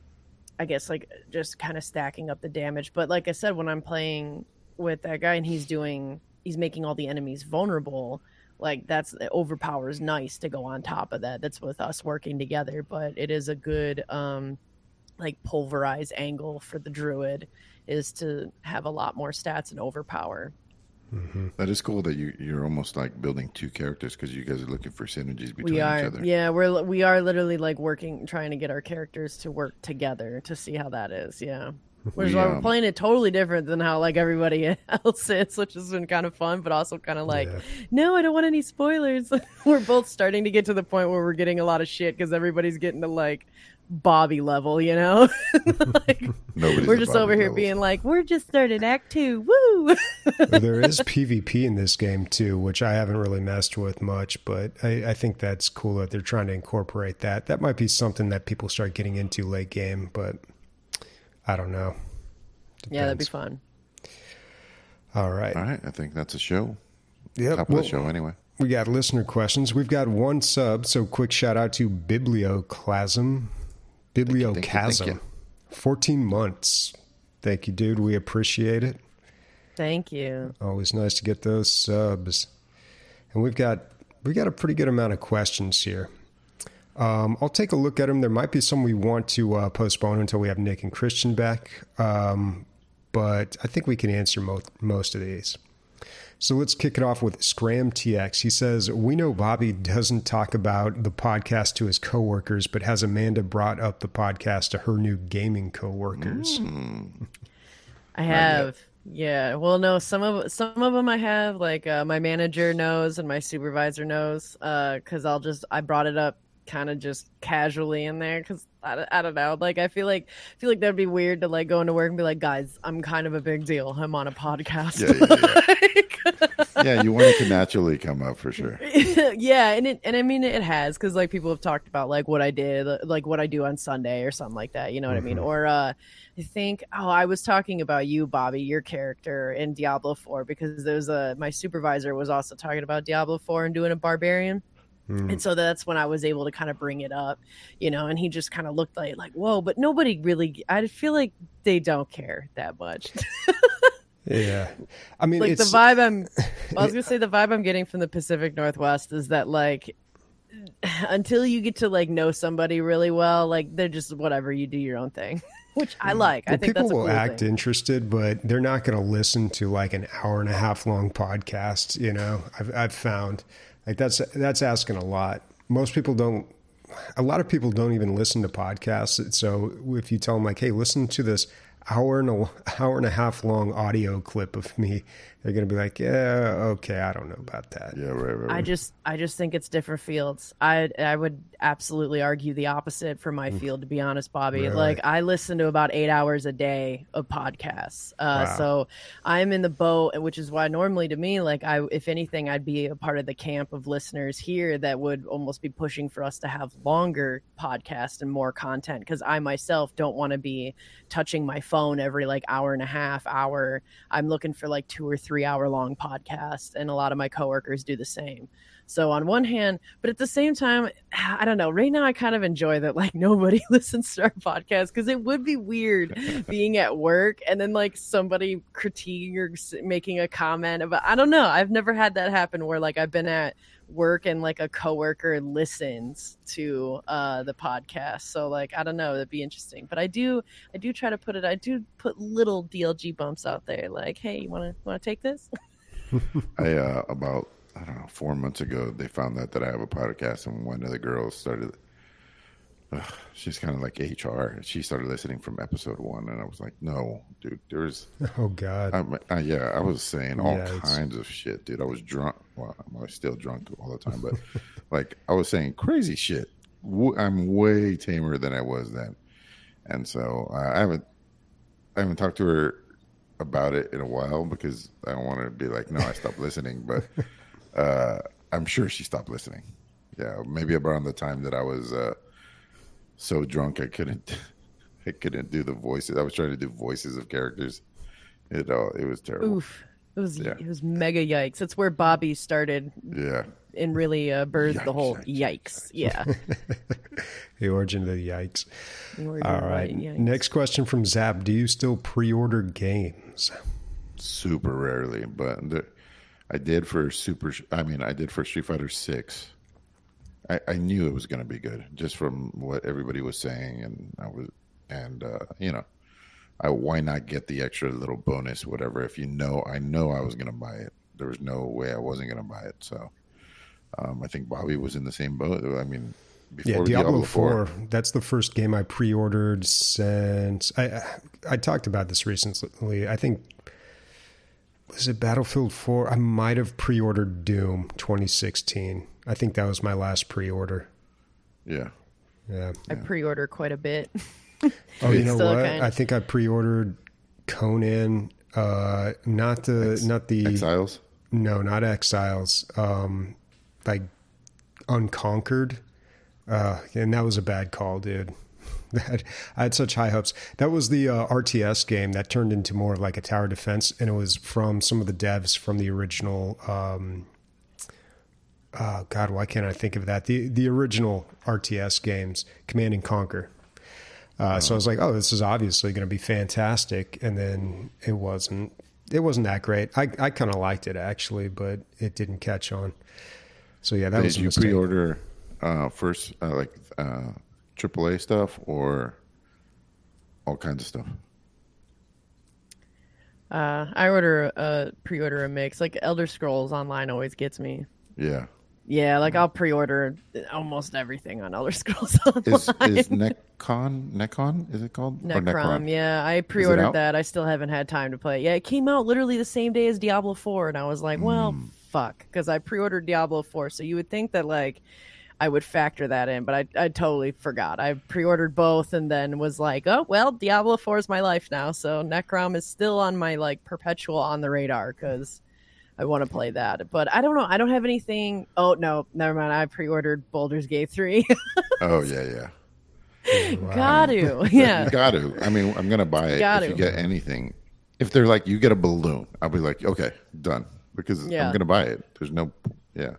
I guess like just kind of stacking up the damage. But like I said, when I'm playing with that guy and he's doing he's making all the enemies vulnerable like that's overpowers nice to go on top of that. That's with us working together but it is a good um like pulverize angle for the druid is to have a lot more stats and overpower. Mm-hmm. that is cool that you you're almost like building two characters because you guys are looking for synergies between we are, each other. Yeah we're we are literally like working trying to get our characters to work together to see how that is. Yeah which is why we're playing it totally different than how like everybody (laughs) else is, which has been kind of fun, but also kind of like, yeah. no, I don't want any spoilers. (laughs) we're both starting to get to the point where we're getting a lot of shit because everybody's getting to like Bobby level, you know? (laughs) like, we're just over here being like, we're just started Act Two, woo! there is PvP in this game too, which I haven't really messed with much, but I, I think that's cool that they're trying to incorporate that. That might be something that people start getting into late game, but I don't know. Depends. Yeah, that'd be fun. All right. All right. I think that's a show. Yep. Top well, of the show, anyway. We got listener questions. We've got one sub, so quick shout out to Biblioclasm. Bibliocasm. 14 months. Thank you, dude. We appreciate it. Thank you. Always nice to get those subs. And we've got we got a pretty good amount of questions here. Um, I'll take a look at them. There might be some we want to uh, postpone until we have Nick and Christian back, um, but I think we can answer mo- most of these. So let's kick it off with Scram TX. He says, We know Bobby doesn't talk about the podcast to his coworkers, but has Amanda brought up the podcast to her new gaming coworkers? Mm. I have. Yeah. Well, no, some of some of them I have. Like uh, my manager knows and my supervisor knows because uh, I'll just I brought it up kind of just casually in there because I, I don't know like i feel like I feel like that'd be weird to like go into work and be like guys i'm kind of a big deal i'm on a podcast yeah, yeah, yeah. (laughs) (laughs) yeah you want it to naturally come up for sure (laughs) yeah and it and i mean it has because like people have talked about like what i did like what i do on sunday or something like that you know what mm-hmm. i mean mm-hmm. or uh I think oh I was talking about you Bobby your character in Diablo 4 because there's a my supervisor was also talking about Diablo 4 and doing a barbarian Mm. And so that's when I was able to kind of bring it up, you know, and he just kind of looked like, like, whoa, but nobody really, I feel like they don't care that much. (laughs) yeah. I mean, like the vibe I'm, (laughs) I was going to say the vibe I'm getting from the Pacific Northwest is that like, (sighs) until you get to like know somebody really well, like they're just whatever, you do your own thing. (laughs) Which I mm. like. Well, I think people will cool act thing. interested, but they're not going to listen to like an hour and a half long podcast. You know, I've, I've found like that's that's asking a lot. Most people don't. A lot of people don't even listen to podcasts. So if you tell them like, "Hey, listen to this hour and a hour and a half long audio clip of me, they're going to be like, yeah, okay, I don't know about that. Yeah, right, right, right. I just, I just think it's different fields. I, I would absolutely argue the opposite for my field, to be honest, Bobby. Really? Like I listen to about eight hours a day of podcasts. Uh, wow. So I'm in the boat, which is why normally to me, like I, if anything, I'd be a part of the camp of listeners here that would almost be pushing for us to have longer podcasts and more content because I myself don't want to be touching my phone every like hour and a half hour. I'm looking for like two or three hour long podcast. and a lot of my coworkers do the same. So on one hand, but at the same time, I don't know. Right now, I kind of enjoy that like (laughs) nobody (laughs) listens to our podcast because it would be weird (laughs) being at work and then like somebody critiquing or making a comment about. I don't know. I've never had that happen where like I've been at work and like a coworker listens to uh the podcast. So like i don't know that'd be interesting. But i do i do try to put it i do put little dlg bumps out there like hey you want to take this? (laughs) (laughs) I uh about i don't know four months ago they found out that i have a podcast and one of the girls started Ugh, she's kind of like HR. She started listening from episode one, and I was like, "No, dude, there's." (laughs) Oh God. I, I, yeah, I was saying all yeah, kinds of shit, dude. I was drunk. Well, I'm still drunk all the time, but (laughs) like I was saying crazy shit. I'm way tamer than I was then, and so uh, I haven't, I haven't talked to her about it in a while because I don't want to be like, "No, I stopped listening," but (laughs) uh, I'm sure she stopped listening. Yeah, maybe around the time that I was. Uh, so drunk I couldn't (laughs) I couldn't do the voices. I was trying to do voices of characters. It uh, it was terrible. Oof. It was yeah. it was mega yikes. That's where Bobby started. Yeah. And really uh, birthed yikes, the whole yikes. yikes. yikes. Yeah. (laughs) the origin of the yikes. The All right. Yikes. Next question from Zap. Do you still pre-order games? Super rarely, but I did for Super. I mean, I did for Street Fighter Six. I, I knew it was going to be good just from what everybody was saying, and I was, and uh, you know, I why not get the extra little bonus, whatever? If you know, I know I was going to buy it. There was no way I wasn't going to buy it. So, um, I think Bobby was in the same boat. I mean, yeah, Diablo, Diablo 4, 4, That's the first game I pre-ordered since I I talked about this recently. I think was it Battlefield 4? I might have pre-ordered Doom 2016 I think that was my last pre-order. Yeah. Yeah. I pre-order quite a bit. (laughs) oh, you know what? Kind. I think I pre-ordered Conan. Uh, not the Ex- not the Exiles. No, not Exiles. Um, like Unconquered. Uh, and that was a bad call, dude. (laughs) That I had such high hopes. That was the uh, RTS game that turned into more of like a tower defense, and it was from some of the devs from the original um, oh God, why can't I think of that? The the original RTS games, Command and Conquer. Uh, So I was like, oh, this is obviously going to be fantastic, and then it wasn't. It wasn't that great. I I kind of liked it actually, but it didn't catch on. So yeah, that Did was. Did you pre-order uh, first, uh, like uh, AAA stuff, or all kinds of stuff? Uh, I order a pre-order a mix. Like Elder Scrolls Online always gets me. Yeah. Yeah, like I'll pre-order almost everything on Elder (laughs) Scrolls Online. Is, is Necron Necron is it called? Necrom, yeah. I pre-ordered that. I still haven't had time to play. It. Yeah, it came out literally the same day as Diablo 4 and I was like, well, mm. fuck, cuz I pre-ordered Diablo 4, so you would think that like I would factor that in, but I I totally forgot. I pre-ordered both and then was like, "Oh, well, Diablo 4 is my life now." So Necrom is still on my like perpetual on the radar cuz I want to play that. But I don't know. I don't have anything. Oh no, never mind. I pre-ordered Baldur's Gate three. (laughs) oh yeah, yeah. Wow. Got to, (laughs) yeah. got to. I mean, I'm gonna buy it got if to. you get anything. If they're like, you get a balloon, I'll be like, okay, done, because yeah. I'm gonna buy it. There's no, yeah.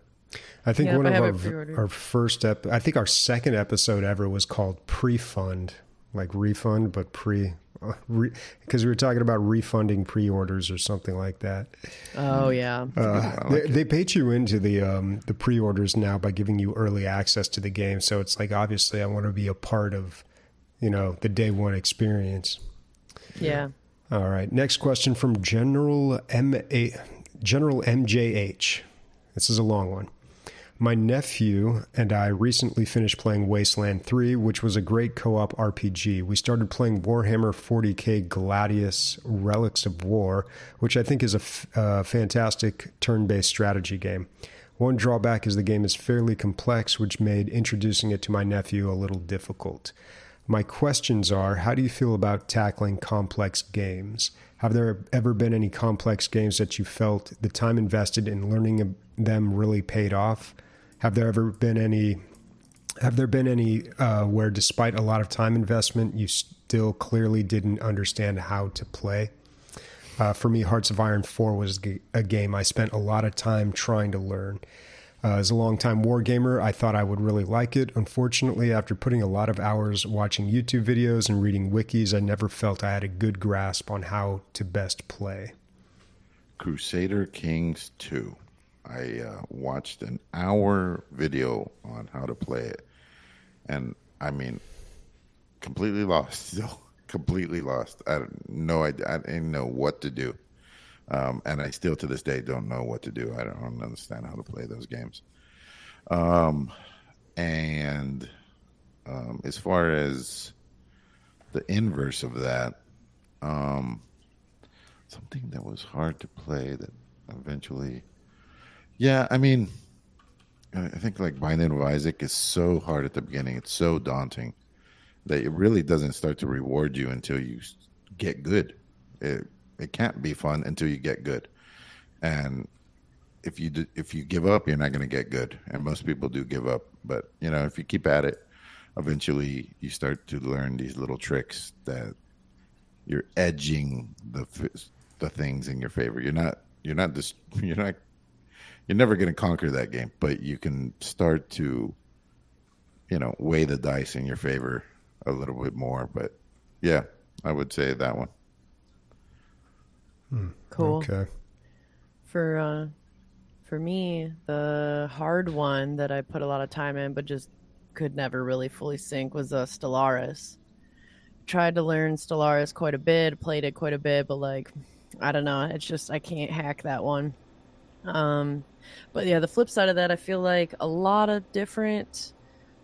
I think yeah, one of our, our first ep, I think our second episode ever was called pre-fund, like refund, but pre because we were talking about refunding pre-orders or something like that. Oh yeah, uh, they, they paid you into the um, the pre-orders now by giving you early access to the game. So it's like obviously I want to be a part of, you know, the day one experience. Yeah. All right. Next question from General M A General MJH. This is a long one. My nephew and I recently finished playing Wasteland 3, which was a great co op RPG. We started playing Warhammer 40k Gladius Relics of War, which I think is a f- uh, fantastic turn based strategy game. One drawback is the game is fairly complex, which made introducing it to my nephew a little difficult. My questions are How do you feel about tackling complex games? Have there ever been any complex games that you felt the time invested in learning them really paid off? Have there ever been any? Have there been any uh, where, despite a lot of time investment, you still clearly didn't understand how to play? Uh, for me, Hearts of Iron 4 was a game I spent a lot of time trying to learn. Uh, as a longtime wargamer, I thought I would really like it. Unfortunately, after putting a lot of hours watching YouTube videos and reading wikis, I never felt I had a good grasp on how to best play. Crusader Kings 2. I uh, watched an hour video on how to play it, and I mean, completely lost. (laughs) Completely lost. I no idea. I didn't know what to do, um, and I still to this day don't know what to do. I don't understand how to play those games. Um, and um, as far as the inverse of that, um, something that was hard to play that eventually yeah, I mean, I think like Binding of Isaac is so hard at the beginning. It's so daunting that it really doesn't start to reward you until you get good. It it can't be fun until you get good, and if you do, if you give up, you're not going to get good. And most people do give up, but you know if you keep at it, eventually you start to learn these little tricks that you're edging the the things in your favor. You're not you're not just (laughs) you're not you're never going to conquer that game, but you can start to, you know, weigh the dice in your favor a little bit more. But yeah, I would say that one. Hmm. Cool. Okay. For uh, for me, the hard one that I put a lot of time in, but just could never really fully sink was uh, Stellaris. Tried to learn Stellaris quite a bit, played it quite a bit, but like, I don't know. It's just I can't hack that one. Um, but yeah, the flip side of that, I feel like a lot of different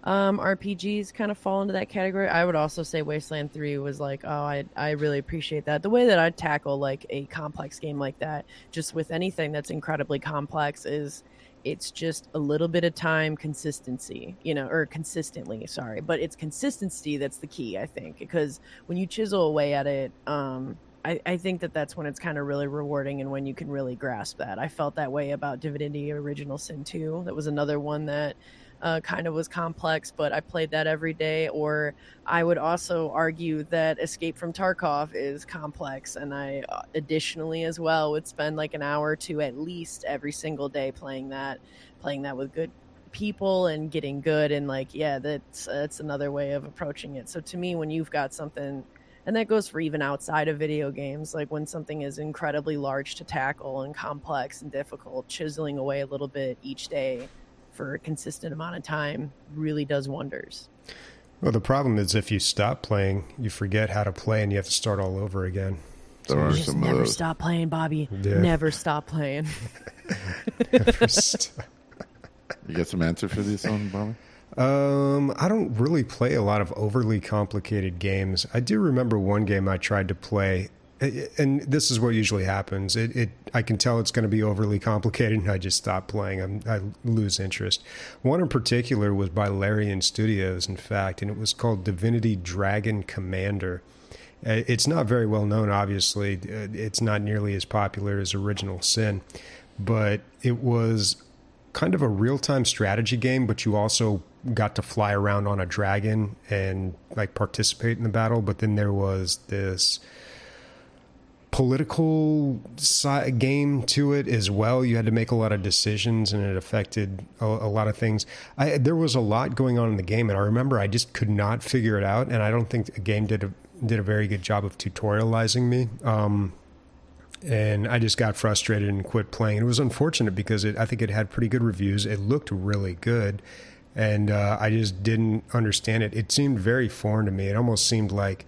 um, RPGs kind of fall into that category. I would also say Wasteland 3 was like, oh, I, I really appreciate that. The way that I tackle like a complex game like that, just with anything that's incredibly complex, is it's just a little bit of time consistency, you know, or consistently, sorry, but it's consistency that's the key, I think, because when you chisel away at it, um, I, I think that that's when it's kind of really rewarding and when you can really grasp that. I felt that way about Divinity Original Sin 2. That was another one that uh, kind of was complex, but I played that every day. Or I would also argue that Escape from Tarkov is complex, and I uh, additionally as well would spend like an hour or two at least every single day playing that, playing that with good people and getting good and like yeah that's that's another way of approaching it so to me when you've got something and that goes for even outside of video games like when something is incredibly large to tackle and complex and difficult chiseling away a little bit each day for a consistent amount of time really does wonders. Well the problem is if you stop playing you forget how to play and you have to start all over again. There are just never stop playing bobby. Yeah. never stop playing. (laughs) Never stop. you got some answer for this one bobby um, I don't really play a lot of overly complicated games. I do remember one game I tried to play, and this is what usually happens. It, it I can tell it's going to be overly complicated, and I just stop playing. I'm, i lose interest. One in particular was by Larian Studios, in fact, and it was called Divinity Dragon Commander. Uh, it's not very well known, obviously. Uh, it's not nearly as popular as Original Sin, but it was kind of a real time strategy game, but you also got to fly around on a dragon and like participate in the battle. But then there was this political side game to it as well. You had to make a lot of decisions, and it affected a, a, lot of things. I, there was a lot going on in the game, and I remember I just could not figure it out. And I don't think the game did a did a very good job of tutorializing me. Um, and I just got frustrated and quit playing. It was unfortunate because it, I think it had pretty good reviews. It looked really good, and uh, I just didn't understand it. It seemed very foreign to me. It almost seemed like,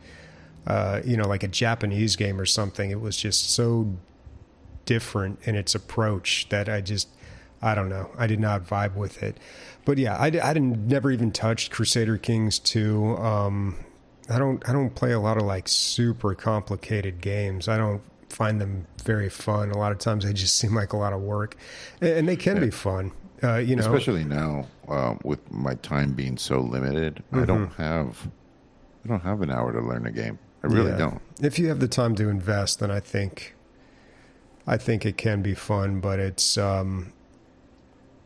uh, you know, like a Japanese game or something. It was just so different in its approach that I just I don't know. I did not vibe with it. But yeah, I, I didn't never even touched Crusader Kings 2. Um, I don't I don't play a lot of like super complicated games. I don't find them very fun. A lot of times they just (laughs) seem like a lot of work, and they can yeah. be fun. Uh, you know, especially now um, with my time being so limited, mm-hmm. I don't have I don't have an hour to learn a game. I really yeah. don't. If you have the time to invest, then I think I think it can be fun, but it's um,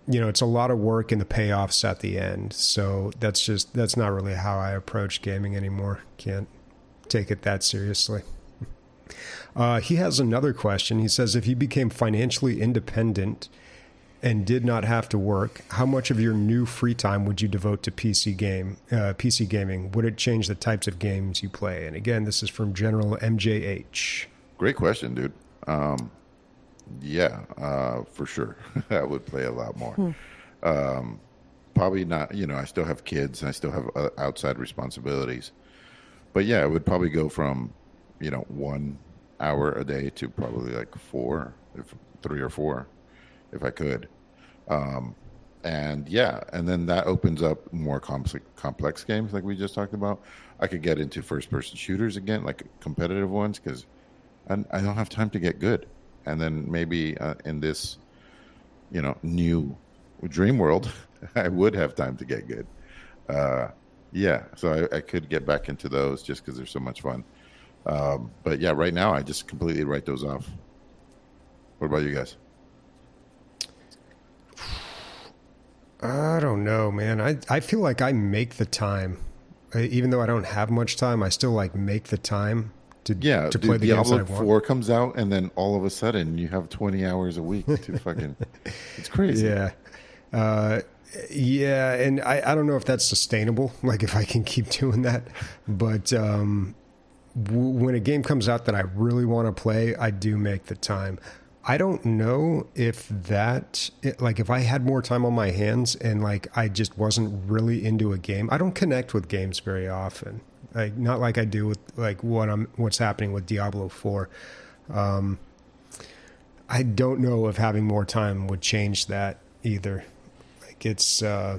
you know, it's a lot of work and the payoffs at the end. So that's just that's not really how I approach gaming anymore. Can't take it that seriously. (laughs) Uh, he has another question. He says, if you became financially independent and did not have to work, how much of your new free time would you devote to PC game, uh, PC gaming? Would it change the types of games you play? And again, this is from General MJH. Great question, dude. Um, yeah, uh, for sure. (laughs) I would play a lot more. Hmm. Um, probably not. You know, I still have kids and I still have uh, outside responsibilities. But yeah, it would probably go from, you know, one hour a day to probably like four, if three or four, if I could. Um, and yeah, and then that opens up more complex complex games like we just talked about. I could get into first person shooters again, like competitive ones, because I, I don't have time to get good and then maybe uh, in this, you know, new dream world, (laughs) I would have time to get good. Uh, yeah, so I, I, could get back into those just because they're so much fun. Um, but yeah, right now I just completely write those off. What about you guys? I don't know, man. I I feel like I make the time, I, even though I don't have much time. I still like make the time to yeah to play the Diablo Four comes out, and then all of a sudden you have twenty hours a week to (laughs) fucking. It's crazy. Yeah, uh, yeah, and I I don't know if that's sustainable. (laughs) Like if I can keep doing that, but um, w- when a game comes out that I really want to play, I do make the time. I don't know if that like if I had more time on my hands and like I just wasn't really into a game. I don't connect with games very often like not like I do with like what I'm what's happening with Diablo Four. Um, I don't know if having more time would change that either. Like it's uh,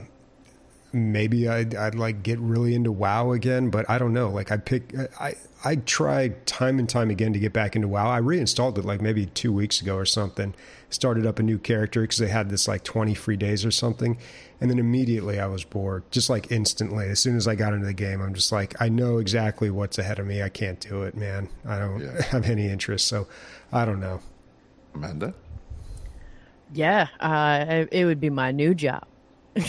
maybe I'd, I'd like get really into WoW again, but I don't know. Like I pick I I tried time and time again to get back into WoW. I reinstalled it like maybe two weeks ago or something. Started up a new character because they had this like twenty free days or something, and then immediately I was bored, just like instantly. As soon as I got into the game, I'm just like, I know exactly what's ahead of me. I can't do it, man. I don't yeah. (laughs) have any interest. So I don't know. Amanda? Yeah, uh, it would be my new job. (laughs)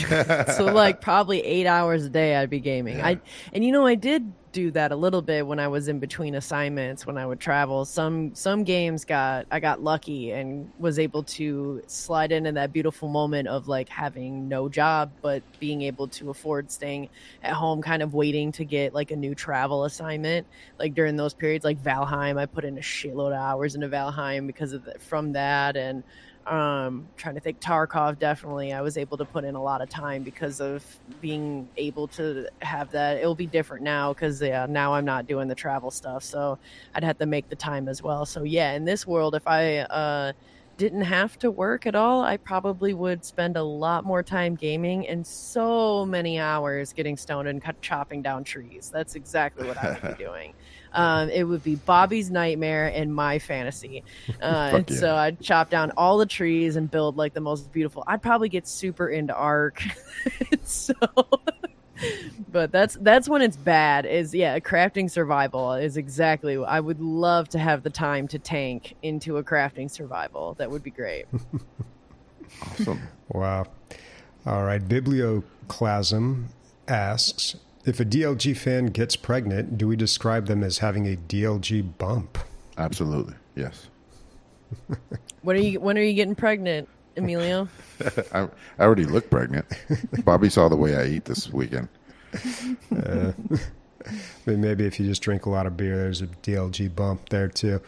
so like probably eight hours a day I'd be gaming. Yeah. I and you know I did do that a little bit when I was in between assignments when I would travel. Some some games got I got lucky and was able to slide in into that beautiful moment of like having no job but being able to afford staying at home kind of waiting to get like a new travel assignment. Like during those periods like Valheim, I put in a shitload of hours into Valheim because of the, from that and um trying to think tarkov definitely i was able to put in a lot of time because of being able to have that it'll be different now because yeah now i'm not doing the travel stuff so i'd have to make the time as well so yeah in this world if i uh didn't have to work at all, I probably would spend a lot more time gaming and so many hours getting stoned and cut, chopping down trees. That's exactly what I would be (laughs) doing. Um, it would be Bobby's nightmare and my fantasy. (laughs) Uh, yeah. So I'd chop down all the trees and build like the most beautiful. I'd probably get super into Ark. (laughs) so, but that's that's when it's bad. Is yeah, crafting survival is exactly. I would love to have the time to tank into a crafting survival. That would be great. (laughs) awesome. Wow. All right. Biblioclasm asks if a DLG fan gets pregnant, do we describe them as having a DLG bump? Absolutely, yes. when are you When are you getting pregnant, Emilio? (laughs) I, I, already look pregnant. Bobby saw the way I eat this weekend. Uh, (laughs) (laughs) maybe if you just drink a lot of beer, there's a DLG bump there too.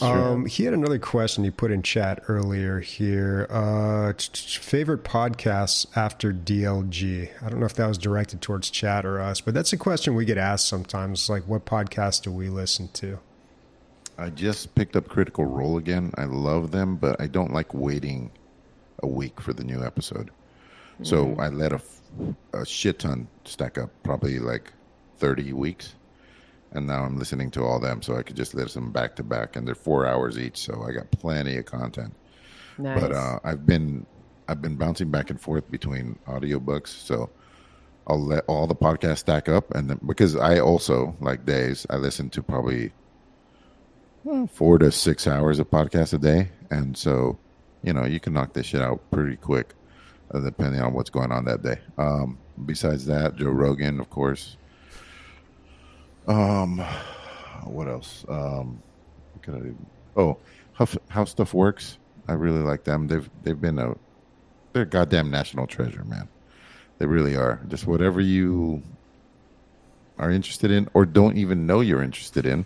Um, he had another question he put in chat earlier here. Uh, favorite podcasts after DLG? I don't know if that was directed towards chat or us, but that's a question we get asked sometimes. Like, what podcast do we listen to? I just picked up Critical Role again. I love them, but I don't like waiting a week for the new episode. Mm-hmm. So I let a, a shit ton stack up, probably like 30 weeks. And now I'm listening to all them, so I could just listen back to back, and they're four hours each, so I got plenty of content. Nice. But uh, I've been I've been bouncing back and forth between audiobooks, so I'll let all the podcasts stack up, and then, because I also like days, I listen to probably well, four to six hours of podcast a day, and so you know you can knock this shit out pretty quick, uh, depending on what's going on that day. Um, besides that, Joe Rogan, of course. Um, what else? Um, can I? Oh, how, how stuff works. I really like them. They've they've been a they're a goddamn national treasure, man. They really are. Just whatever you are interested in or don't even know you're interested in,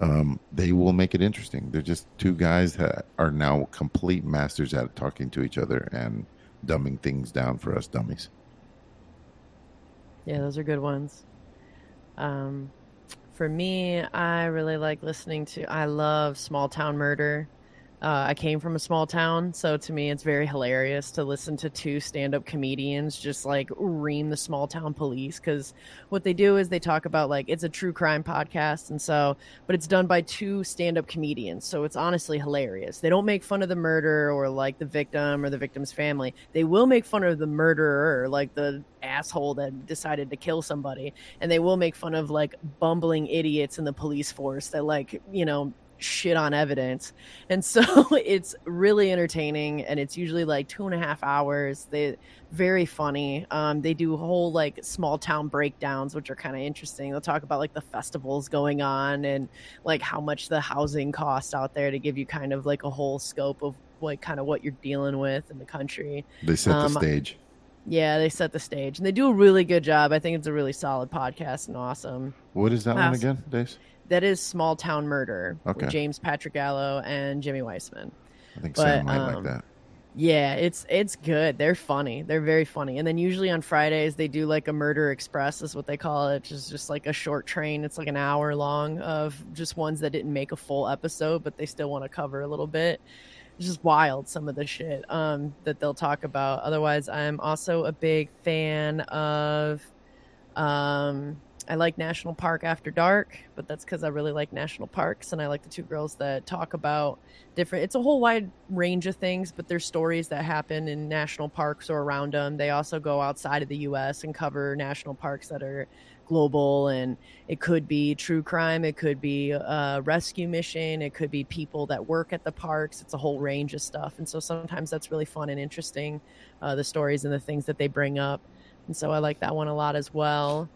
um, they will make it interesting. They're just two guys that are now complete masters at talking to each other and dumbing things down for us dummies. Yeah, those are good ones. Um, for me, I really like listening to. I love Small Town Murder. Uh, I came from a small town, so to me, it's very hilarious to listen to two stand-up comedians just like ream the small town police. Because what they do is they talk about like it's a true crime podcast, and so, but it's done by two stand-up comedians, so it's honestly hilarious. They don't make fun of the murder or like the victim or the victim's family. They will make fun of the murderer, like the asshole that decided to kill somebody, and they will make fun of like bumbling idiots in the police force that like you know shit on evidence. And so (laughs) it's really entertaining and it's usually like two and a half hours. They very funny. Um, they do whole like small town breakdowns, which are kind of interesting. They'll talk about like the festivals going on and like how much the housing costs out there to give you kind of like a whole scope of like kind of what you're dealing with in the country. They set um, the stage. Yeah, they set the stage and they do a really good job. I think it's a really solid podcast and awesome. What is that one again, Dave? That is Small Town Murder okay. with James Pietragallo and Jimmie Whisman. I think but, Sam might um, like that. Yeah, it's it's good. They're funny. They're very funny. And then usually on Fridays they do like a Murder Express is what they call it, which is just like a short train. It's like an hour long of just ones that didn't make a full episode, but they still want to cover a little bit. It's just wild some of the shit um, that they'll talk about. Otherwise, I'm also a big fan of um, I like National Park After Dark, but that's because I really like national parks and I like the two girls that talk about different. It's a whole wide range of things, but there's stories that happen in national parks or around them. They also go outside of the U.S. and cover national parks that are global, and it could be true crime, it could be a rescue mission, it could be people that work at the parks. It's a whole range of stuff, and so sometimes that's really fun and interesting, uh, the stories and the things that they bring up. And so I like that one a lot as well.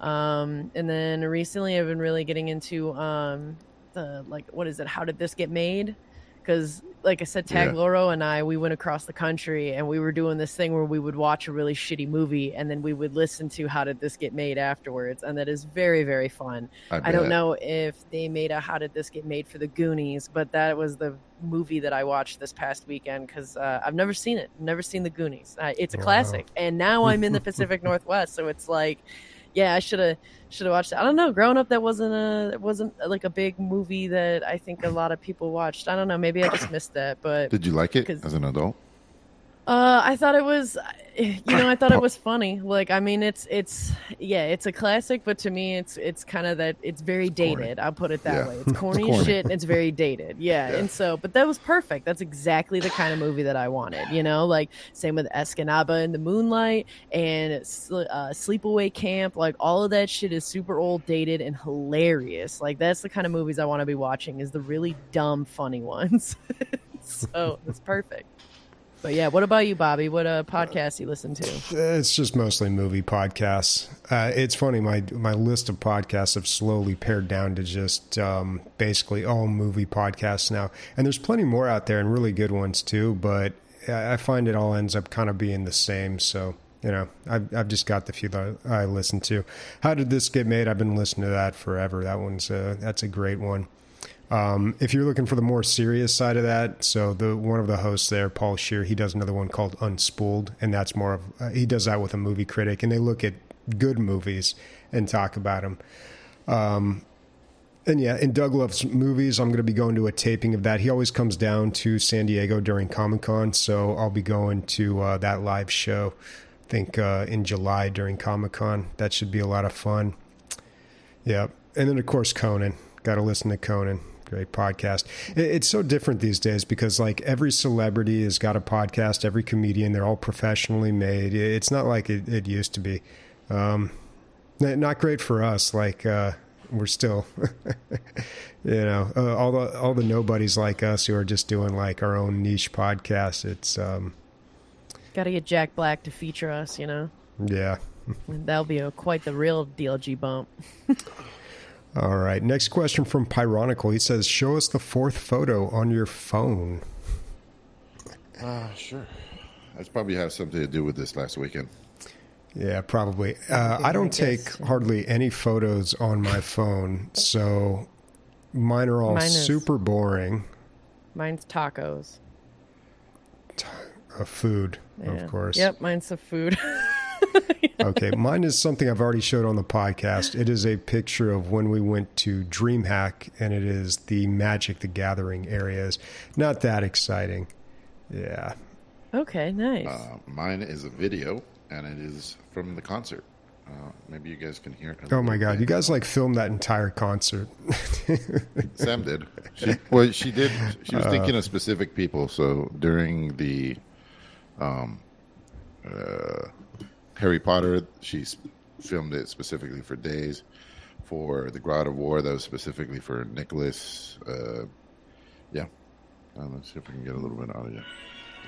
Um, and then recently I've been really getting into um, the like what is it? How did this get made? Because like I said, Tag yeah. Loro and I we went across the country and we were doing this thing where we would watch a really shitty movie and then we would listen to how did this get made afterwards, and that is very very fun. I, I don't know if they made a how did this get made for the Goonies, but that was the movie that I watched this past weekend because uh, I've never seen it, never seen the Goonies. Uh, it's a wow. classic, and now I'm in the (laughs) Pacific Northwest, so it's like yeah, I should have should have watched it. I don't know. Growing up, that wasn't a it wasn't uh, like a big movie that I think a lot of people watched. I don't know. Maybe I just missed that. But did you like it as an adult? Uh, I thought it was, (sighs) you know, I thought it was funny. Like, I mean, it's it's yeah, it's a classic, but to me, it's it's kind of that it's very it's dated. I'll put it that yeah. way. (laughs) It's corny, it's corny. shit, and it's very dated. (laughs) Yeah. yeah, and so, but that was perfect. That's exactly the kind of movie that I wanted. You know, like same with Escanaba in the Moonlight and uh, Sleepaway Camp. Like all of that shit is super old, dated, and hilarious. Like that's the kind of movies I want to be watching. Is the really dumb, funny ones. (laughs) so it's perfect. But yeah, what about you, Bobby? What uh, podcast you listen to? It's just mostly movie podcasts. Uh, it's funny my my list of podcasts have slowly pared down to just um, basically all movie podcasts now, and there's plenty more out there and really good ones too. But I find it all ends up kind of being the same. So you know, I've I've just got the few that I listen to. How did this get made? I've been listening to that forever. That one's uh, that's a great one. Um, if you're looking for the more serious side of that, so the one of the hosts there, Paul Scheer, he does another one called Unspooled, and that's more of uh, he does that with a movie critic, and they look at good movies and talk about them. Um, And yeah, in Doug Loves Movies, I'm going to be going to a taping of that. He always comes down to San Diego during Comic Con, so I'll be going to uh, that live show. I think uh, in July during Comic Con. That should be a lot of fun. Yeah, and then of course Conan. Got to listen to Conan. Great podcast. It's so different these days because like every celebrity has got a podcast. Every comedian, they're all professionally made. It's not like it, it used to be. Um, not great for us. Like. Uh, we're still, (laughs) you know, uh, all the all the nobodies like us who are just doing like our own niche podcast. It's um, got to get Jack Black to feature us, you know. Yeah, that'll be a, quite the real DLG bump. (laughs) all right, next question from Pyronical. He says, "Show us the fourth photo on your phone." Ah, uh, sure. That's probably have something to do with this last weekend. Yeah, probably. Uh, I don't take hardly any photos on my phone, so mine are all Mine is- super boring. Mine's tacos. Uh, food, of course. Yep, mine's the food. (laughs) (laughs) Okay, mine is something I've already showed on the podcast. It is a picture of when we went to DreamHack, and it is the Magic the Gathering areas. Not that exciting. Yeah. okay, nice. Uh, mine is a video and it is from the concert. Uh, maybe you guys can hear it. Oh my god, bit. you guys like filmed that entire concert. (laughs) Sam did. She, well, she did. She was uh, thinking of specific people. So during the um, uh, Harry Potter, she filmed it specifically for Days. For the God of War, that was specifically for Nicholas. Uh, yeah. Uh, let's see if we can get a little bit out of you.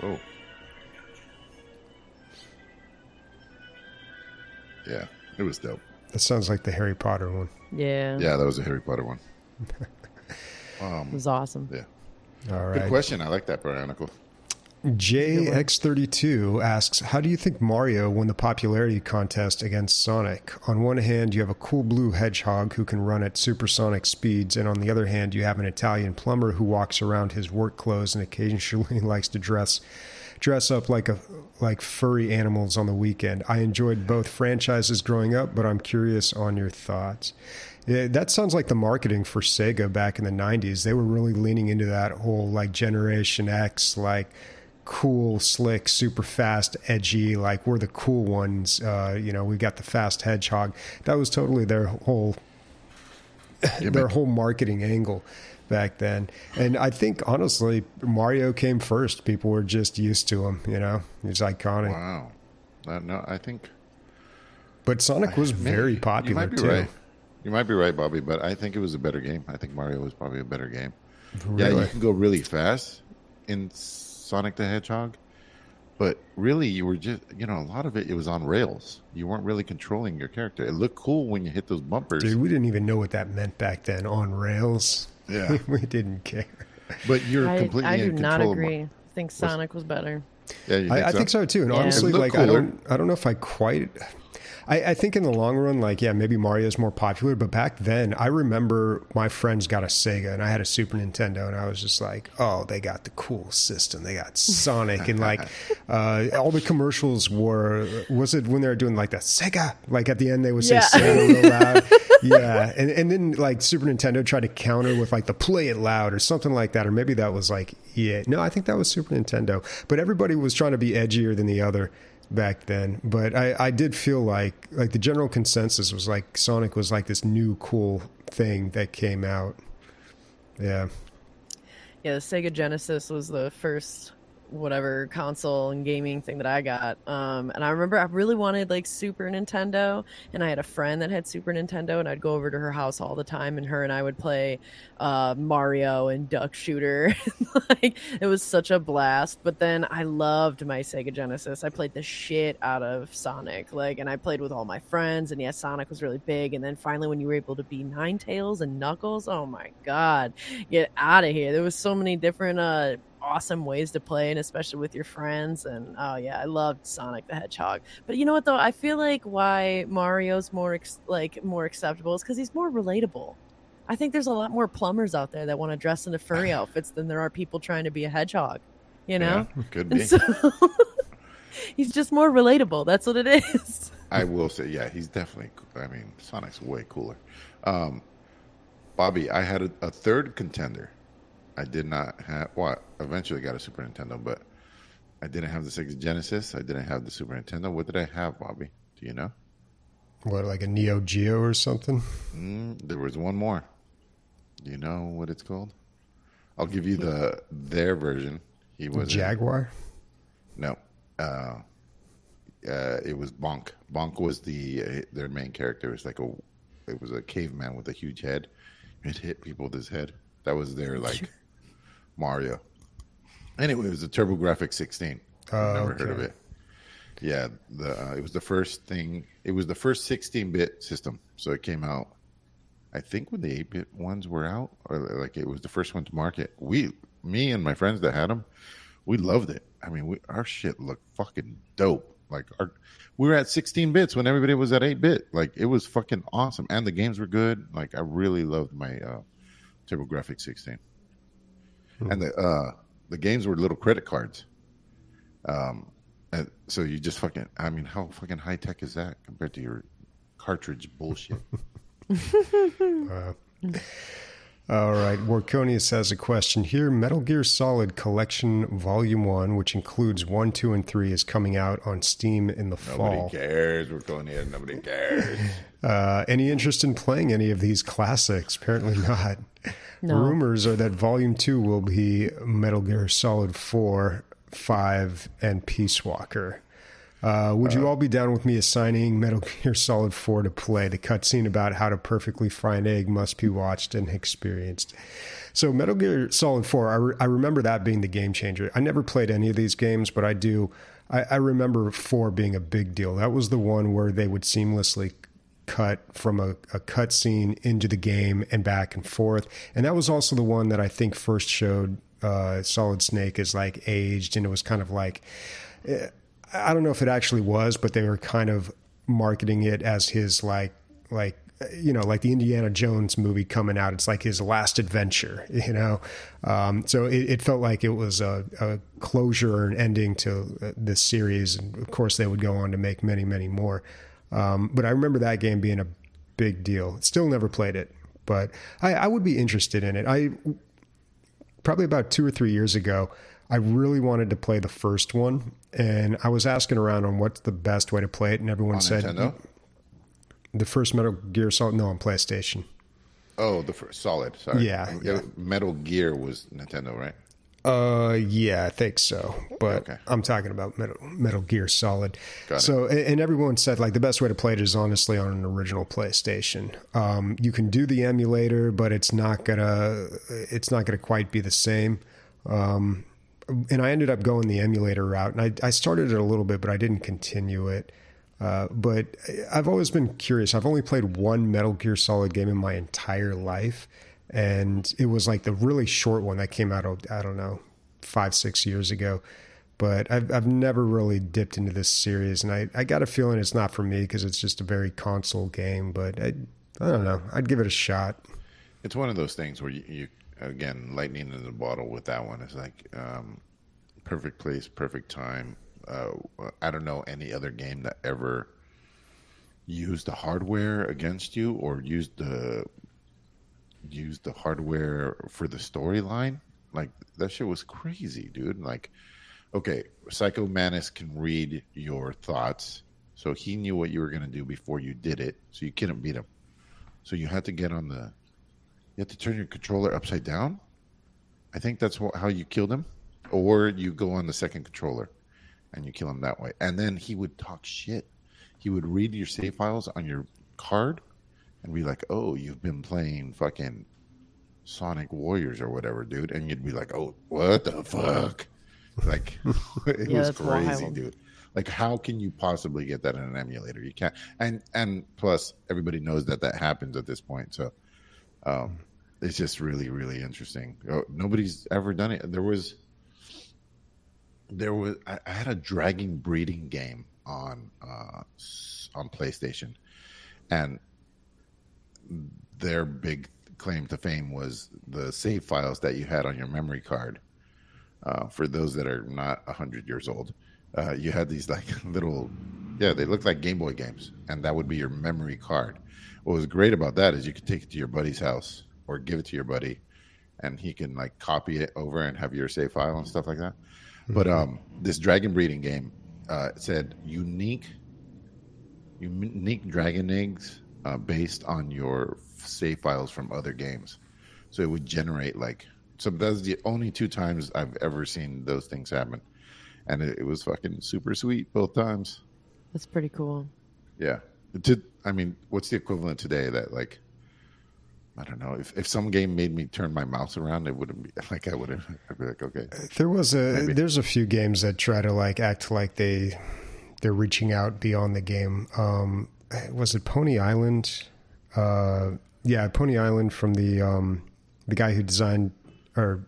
Whoa. Yeah, it was dope. That sounds like the Harry Potter one. Yeah. Yeah, that was a Harry Potter one. (laughs) Um, it was awesome. Yeah. All right. Good question. I like that, Baronicle. JX32 asks, How do you think Mario won the popularity contest against Sonic? On one hand, you have a cool blue hedgehog who can run at supersonic speeds, and on the other hand, you have an Italian plumber who walks around his work clothes and occasionally (laughs) likes to dress dress up like a like furry animals on the weekend. I enjoyed both franchises growing up, but I'm curious on your thoughts. Yeah, that sounds like the marketing for Sega back in the 90s. They were really leaning into that whole like Generation X, like cool, slick, super fast, edgy, like we're the cool ones. Uh, you know, we got the fast hedgehog. That was totally their whole their whole marketing angle back then. And I think honestly, Mario came first. People were just used to him. You know, he's iconic. Wow. Uh, no, I think. But Sonic was very popular you might be too. Right. You might be right, Bobby, but I think it was a better game. I think Mario was probably a better game. Really? Yeah, you can go really fast in Sonic the Hedgehog, but really you were just you know a lot of it it was on rails. You weren't really controlling your character. It looked cool when you hit those bumpers. Dude, we didn't even know what that meant back then. On rails. Yeah, (laughs) we didn't care. But you're I, completely. I do not agree. I think Sonic was better. Yeah, think I, so? I, think so too. And yeah. honestly, like cooler. I don't, I don't know if I quite. I, I, think in the long run, like, yeah, maybe Mario's more popular, but back then, I remember my friends got a Sega and I had a Super Nintendo, and I was just like, oh, they got the cool system. They got Sonic, and like, (laughs) uh, all the commercials were, was it when they were doing like the Sega? Like at the end, they would say yeah. Sega real loud. (laughs) yeah. And, and then like Super Nintendo tried to counter with like the play it loud or something like that, or maybe that was like, yeah, no, I think that was Super Nintendo, but everybody was trying to be edgier than the other back then. But I, I did feel like like the general consensus was like Sonic was like this new cool thing that came out. Yeah. Yeah, the Sega Genesis was the first whatever console and gaming thing that I got. Um, and I remember I really wanted like Super Nintendo, and I had a friend that had Super Nintendo, and I'd go over to her house all the time, and her and I would play uh, Mario and Duck Shooter. (laughs) like it was such a blast. But then I loved my Sega Genesis. I played the shit out of Sonic, like, and I played with all my friends. And yeah, Sonic was really big. And then finally, when you were able to be Nine Tails and Knuckles, oh my god, get out of here! There was so many different uh awesome ways to play and especially with your friends. And oh yeah i loved sonic the hedgehog. But you know what though? I feel like why mario's more ex- like more acceptable is because he's more relatable. I think there's a lot more plumbers out there that want to dress in into furry (sighs) outfits than there are people trying to be a hedgehog you know? Yeah, could be. so, (laughs) he's just more relatable. That's what it is. (laughs) I will say yeah he's definitely i mean sonic's way cooler. Um Bobby, I had a, a, third contender. I did not have what? Well, eventually got a Super Nintendo, but I didn't have the Sega Genesis. I didn't have the Super Nintendo. What did I have, Bobby? Do you know? What, like a Neo Geo or something? Mm, there was one more. Do you know what it's called? I'll give you the their version. He was Jaguar. No, uh, uh, it was Bonk. Bonk was the uh, their main character. It was like a it was a caveman with a huge head. It hit people with his head. That was their like (laughs) Mario. Anyway, it was a TurboGrafx 16. I've never okay. heard of it. Yeah, the uh, it was the first thing. It was the first 16-bit system. So it came out. I think when the 8-bit ones were out, or like it was the first one to market. We, me and my friends that had them, we loved it. I mean, we, our shit looked fucking dope. Like our, we were at 16 bits when everybody was at 8 bit. Like it was fucking awesome, and the games were good. Like I really loved my uh, TurboGrafx 16, hmm. and the uh, the games were little credit cards. Um, and so you just fucking. I mean, how fucking high tech is that compared to your cartridge bullshit? (laughs) uh, (laughs) all right. Warconius has a question here. Metal Gear Solid Collection Volume 1, which includes 1, 2, and 3, is coming out on Steam in the Nobody fall. Nobody cares. Warconius. Nobody cares. (laughs) Uh, any interest in playing any of these classics? Apparently not. No. Rumors are that Volume 2 will be Metal Gear Solid 4, 5, and Peace Walker. Uh, would you all be down with me assigning Metal Gear Solid 4 to play? The cutscene about how to perfectly fry an egg must be watched and experienced. So, Metal Gear Solid 4, I, re- I remember that being the game changer. I never played any of these games, but I do. I, I remember 4 being a big deal. That was the one where they would seamlessly cut from a, a cutscene into the game and back and forth. And that was also the one that I think first showed uh, Solid Snake as like aged, and it was kind of like. Uh, I don't know if it actually was, but they were kind of marketing it as his like like you know like the Indiana Jones movie coming out. It's like his last adventure, (laughs) you know. Um, so it, it, felt like it was a, a closure or an ending to this series, and of course they would go on to make many many more. Um, but I remember that game being a big deal. Still never played it, but I, I would be interested in it. I probably about two or three years ago. I really wanted to play the first one, and I was asking around on what's the best way to play it, and everyone on said Nintendo? the first Metal Gear Solid. No, on PlayStation. Oh, the first Solid. Sorry. Yeah, yeah. Metal Gear was Nintendo, right? Uh, yeah, I think so. But okay. I'm talking about Metal, Metal Gear Solid. Got so, it. and everyone said like the best way to play it is honestly on an original PlayStation. Um, you can do the emulator, but it's not gonna, it's not gonna quite be the same. Um, and I ended up going the emulator route, and I, I started it a little bit, but I didn't continue it. Uh, but I've always been curious. I've only played one Metal Gear Solid game in my entire life, and it was like the really short one that came out. I don't know, five six years ago. But I've I've never really dipped into this series, and I, I got a feeling it's not for me because it's just a very console game. But I I don't know. I'd give it a shot. It's one of those things where you, you again, lightning in the bottle with that one. It's like um, perfect place, perfect time. Uh, I don't know any other game that ever used the hardware against you or used the used the hardware for the storyline. Like that shit was crazy, dude. Like, okay, Psycho Mantis can read your thoughts, so he knew what you were gonna do before you did it, so you couldn't beat him. So you had to get on the you have to turn your controller upside down. I think that's how you killed him, or you go on the second controller and you kill him that way. And then he would talk shit. He would read your save files on your card and be like, "Oh, you've been playing fucking Sonic Warriors or whatever, dude," and you'd be like, "Oh, what the fuck?" Like (laughs) it yeah, was crazy, wild. dude. Like, how can you possibly get that in an emulator? You can't. And and plus, everybody knows that that happens at this point. So, um, it's just really really interesting. Oh, nobody's ever done it. There was there was I, I had a dragon breeding game on uh, on PlayStation, and their big claim to fame was the save files that you had on your memory card. Uh, for those that are not hundred years old, uh, you had these like (laughs) little, yeah, they looked like Game Boy games, and that would be your memory card. What was great about that is you could take it to your buddy's house or give it to your buddy, and he can like copy it over and have your save file and stuff like that. Mm-hmm. But um, this dragon breeding game uh, said unique, unique dragon eggs uh, based on your save files from other games. So it would generate like so. That's the only two times I've ever seen those things happen, and it, it was fucking super sweet both times. That's pretty cool. Yeah. To, I mean, what's the equivalent today that like I don't know. If if some game made me turn my mouse around, it wouldn't be (laughs) like I would have. I'd be like, okay. There was a Maybe. there's a few games that try to like act like they they're reaching out beyond the game. Um, was it Pony Island? Uh, yeah, Pony Island from the um, the guy who designed or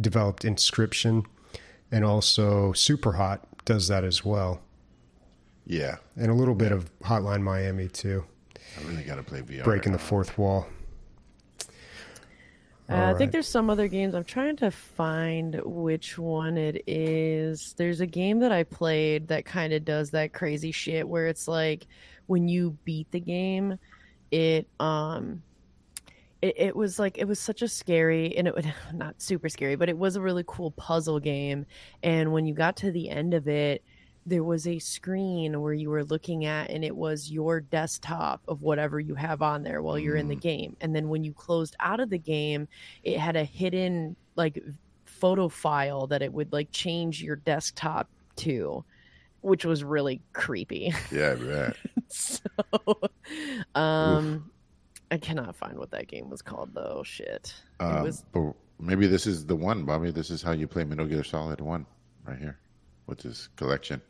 developed Inscryption, and also Super Hot does that as well. Yeah, and a little bit of Hotline Miami too. I really got to play VR. Breaking the fourth wall. Uh, right. I think there's some other games. I'm trying to find which one it is. There's a game that I played that kind of does that crazy shit where it's like when you beat the game, it um it, it was like it was such a scary and it would (laughs) not super scary, but it was a really cool puzzle game. And when you got to the end of it, there was a screen where you were looking at and it was your desktop of whatever you have on there while you're in the mm. game. And then when you closed out of the game it had a hidden like photo file that it would like change your desktop to which was really creepy. Yeah right (laughs) so um Oof. i cannot find what that game was called though. Shit. Um, was... maybe this is the one bobby. This is how you play metal gear solid 1 right here with this collection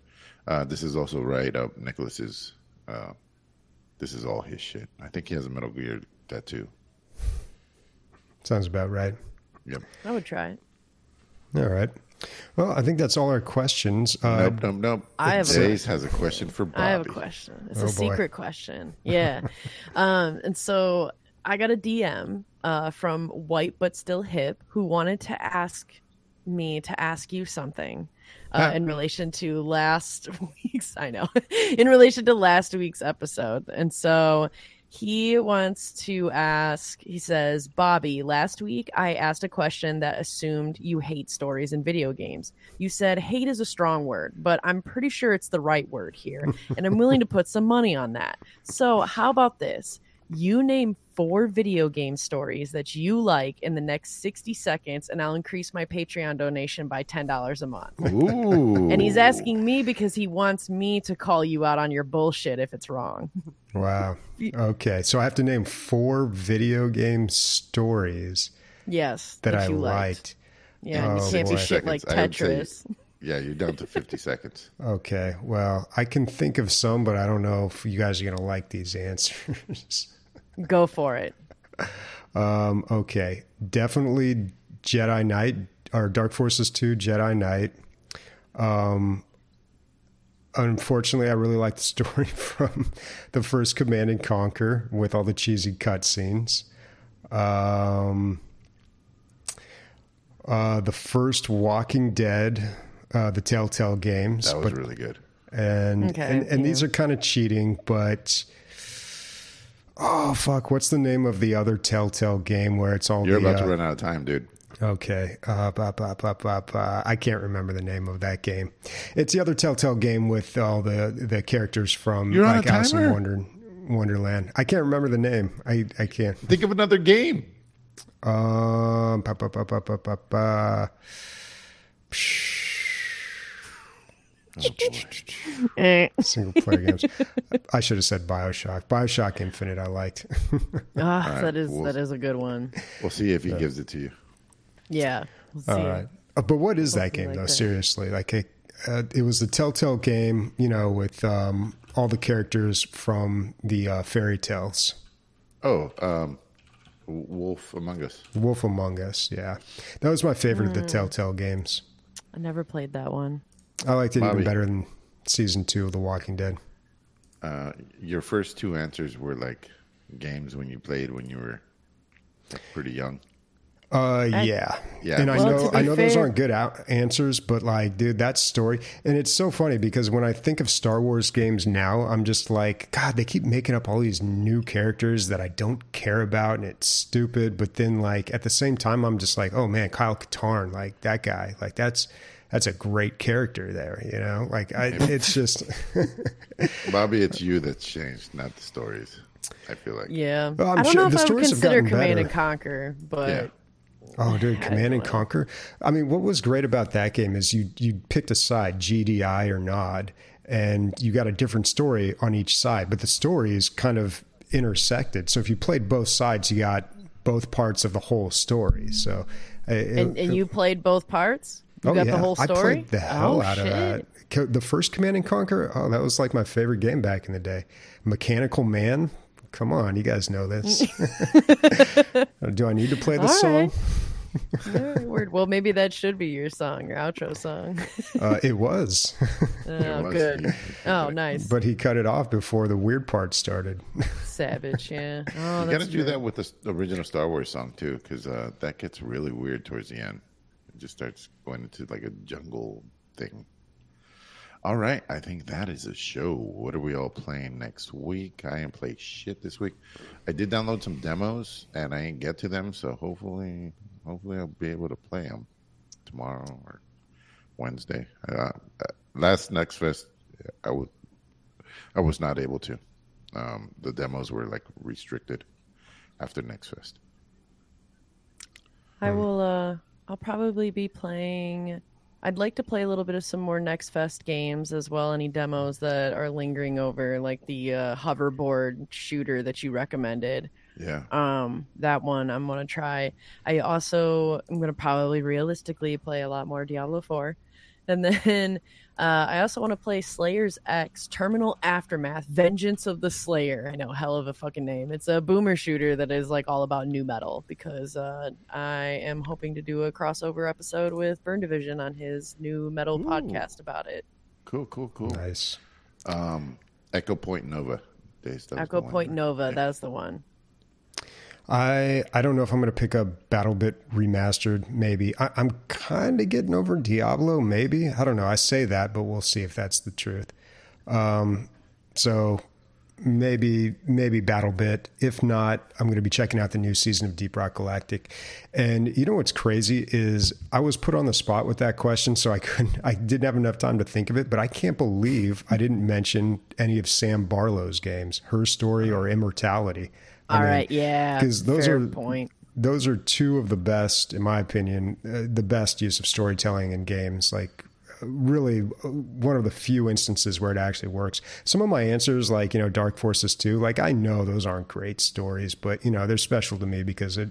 uh, this is also right up Nicholas's. Uh, this is all his shit. I think he has a Metal Gear tattoo. Sounds about right. Yep. I would try it. All right. Well, I think that's all our questions. Uh, nope, nope, nope. I have Days a, has a question for Bobby. I have a question. It's oh, a secret question. Yeah. (laughs) um, and so I got a DM uh, from White But Still Hip who wanted to ask me to ask you something uh, in relation to last (laughs) week's. I know, in relation to last week's episode, and so he wants to ask. He says, "Bobby, last week I asked a question that assumed you hate stories in video games. You said hate is a strong word, but I'm pretty sure it's the right word here, and I'm willing to put some money on that. So, how about this?" You name four video game stories that you like in the next 60 seconds, and I'll increase my Patreon donation by $10 a month. Ooh. and he's asking me because he wants me to call you out on your bullshit if it's wrong. Wow. Okay. So I have to name four video game stories. Yes. That, that I liked. Yeah, oh, you can't boy. be shit like Tetris. Yeah, you're down to 50 (laughs) seconds. Okay. Well, I can think of some, but I don't know if you guys are going to like these answers. Go for it. Um, okay, definitely Jedi Knight or Dark Forces Two Jedi Knight. Um, unfortunately, I really like the story (laughs) from the first Command and Conquer with all the cheesy cutscenes. Um, uh, the first Walking Dead, uh, the Telltale games. That was but, really good. And okay, and, and yeah. these are kind of cheating, but Oh fuck! What's the name of the other Telltale game where it's all? You're the, about uh, to run out of time, dude. Okay, uh, bah, bah, bah, I can't remember the name of that game. It's the other Telltale game with all the the characters from You're like Alice in Wonder, Wonderland. I can't remember the name. I I can't think of another game. Um, Oh, Single player games. I should have said Bioshock. Bioshock Infinite. I liked. ah, right, that is we'll, that is a good one. We'll see if he gives it to you. Yeah. We'll All right. Uh, but what is that game like though? That. Seriously, like it, uh, it was the Telltale game, you know, with um, all the characters from the uh, fairy tales. Oh, um, Wolf Among Us. Wolf Among Us. Yeah, that was my favorite mm. of the hmm. Telltale games. I never played that one. I liked it Bobby, even better than season two of The Walking Dead. Uh, your first two answers were like games when you played when you were pretty young. Uh, yeah, yeah. And well, I know, I know fair, those aren't good out- answers, but like, dude, that story, and it's so funny because when I think of Star Wars games now, I'm just like, God, they keep making up all these new characters that I don't care about, and it's stupid. But then, like, at the same time, I'm just like, oh man, Kyle Katarn, like that guy, like that's that's a great character there, you know. Like, I, it's just (laughs) Bobby, it's (laughs) you that's changed, not the stories. I feel like. Yeah. Well, I don't sure know if I would consider Command better. and Conquer, but yeah. Oh, dude, Command and Conquer. I mean, what was great about that game is you you picked a side, GDI or Nod, and you got a different story on each side, but the story is kind of intersected. So if you played both sides, you got both parts of the whole story. So, it, and, and, uh, you played both parts. You oh, got yeah. the whole story. I played the hell oh, out shit. of that. The first Command and Conquer, oh, that was like my favorite game back in the day. Mechanical Man, come on, you guys know this. (laughs) (laughs) Do I need to play the song? (laughs) word. Well, maybe that should be your song, your outro song. uh, it was. oh, it was. good. Oh, nice. But he cut it off before the weird part started. Savage, yeah. Oh, you got to do that with the original Star Wars song too, because uh, that gets really weird towards the end. It just starts going into like a jungle thing. All right, I think that is a show. What are we all playing next week? I ain't play shit this week. I did download some demos and I ain't get to them, so hopefully hopefully I'll be able to play them tomorrow or Wednesday. Uh, uh last Next Fest, I would I was not able to. Um, the demos were like restricted after Next Fest. I will. Uh, I'll probably be playing. I'd like to play a little bit of some more Next Fest games as well. Any demos that are lingering over, like the uh, hoverboard shooter that you recommended. Yeah. Um, that one I'm gonna try. I also I'm gonna probably realistically play a lot more Diablo 4, and (laughs) then uh, I also want to play Slayers X Terminal Aftermath Vengeance of the Slayer. I know, hell of a fucking name. It's a boomer shooter that is like all about nu metal because uh, I am hoping to do a crossover episode with Burn Division on his nu metal Ooh. podcast about it. Cool, cool, cool. Nice. Um, Echo Point Nova. Echo Point Nova. Yeah. That's the one. I I don't know if I'm going to pick up BattleBit remastered. Maybe I, am kind of getting over Diablo. Maybe I don't know. I say that, but we'll see if that's the truth. Um, so maybe maybe BattleBit. If not, I'm going to be checking out the new season of Deep Rock Galactic. And you know what's crazy is I was put on the spot with that question, so I (laughs) couldn't. I didn't have enough time to think of it. But I can't believe I didn't mention any of Sam Barlow's games, Her Story or Immortality. All mean, right, yeah, because those are point. Those are two of the best, in my opinion, uh, the best use of storytelling in games. Like really uh, one of the few instances where it actually works. Some of my answers, like you know, Dark Forces two, like I know those aren't great stories, but you know they're special to me because it.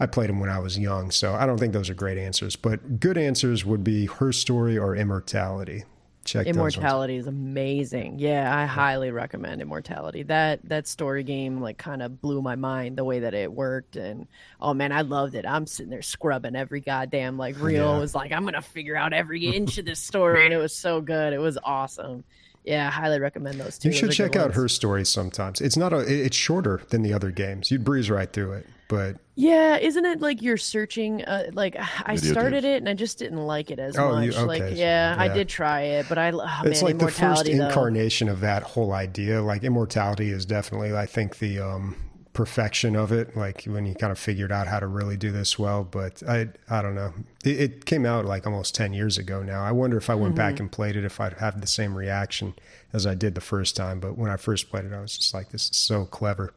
I played them when I was young, so I don't think those are great answers. But good answers would be her story or immortality. Check Immortality is amazing. Yeah, I highly recommend Immortality. That that story game like kind of blew my mind the way that it worked and oh man, I loved it. I'm sitting there scrubbing every goddamn like reel. Yeah. was like I'm going to figure out every (laughs) inch of this story and it was so good. It was awesome. Yeah, I highly recommend those two. You should check out her story sometimes. It's not a it's shorter than the other games. You'd breeze right through it but yeah, isn't it like you're searching? Uh, like (sighs) I started it and I just didn't like it as oh, much. You, okay. Like yeah, yeah, I did try it, but I oh, it's man, like the first incarnation of that whole idea. Like immortality is definitely, I think, the um, perfection of it. Like when you kind of figured out how to really do this well. But I, I don't know. It, it came out like almost ten years ago now. I wonder if I went mm-hmm. back and played it, if I'd have the same reaction as I did the first time. But when I first played it, I was just like, this is so clever.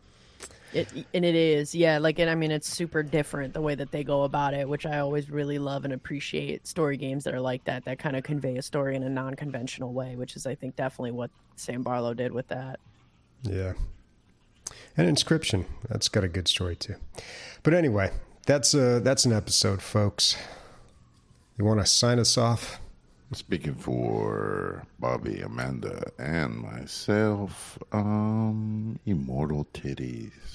It and it is, yeah. Like, and I mean, it's super different the way that they go about it, which I always really love and appreciate. Story games that are like that, that kind of convey a story in a non-conventional way, which is, I think, definitely what Sam Barlow did with that. Yeah, and Inscryption, that's got a good story too. But anyway, that's uh that's an episode, folks. You want to sign us off? Speaking for Bobby, Amanda, and myself, um, immortal titties.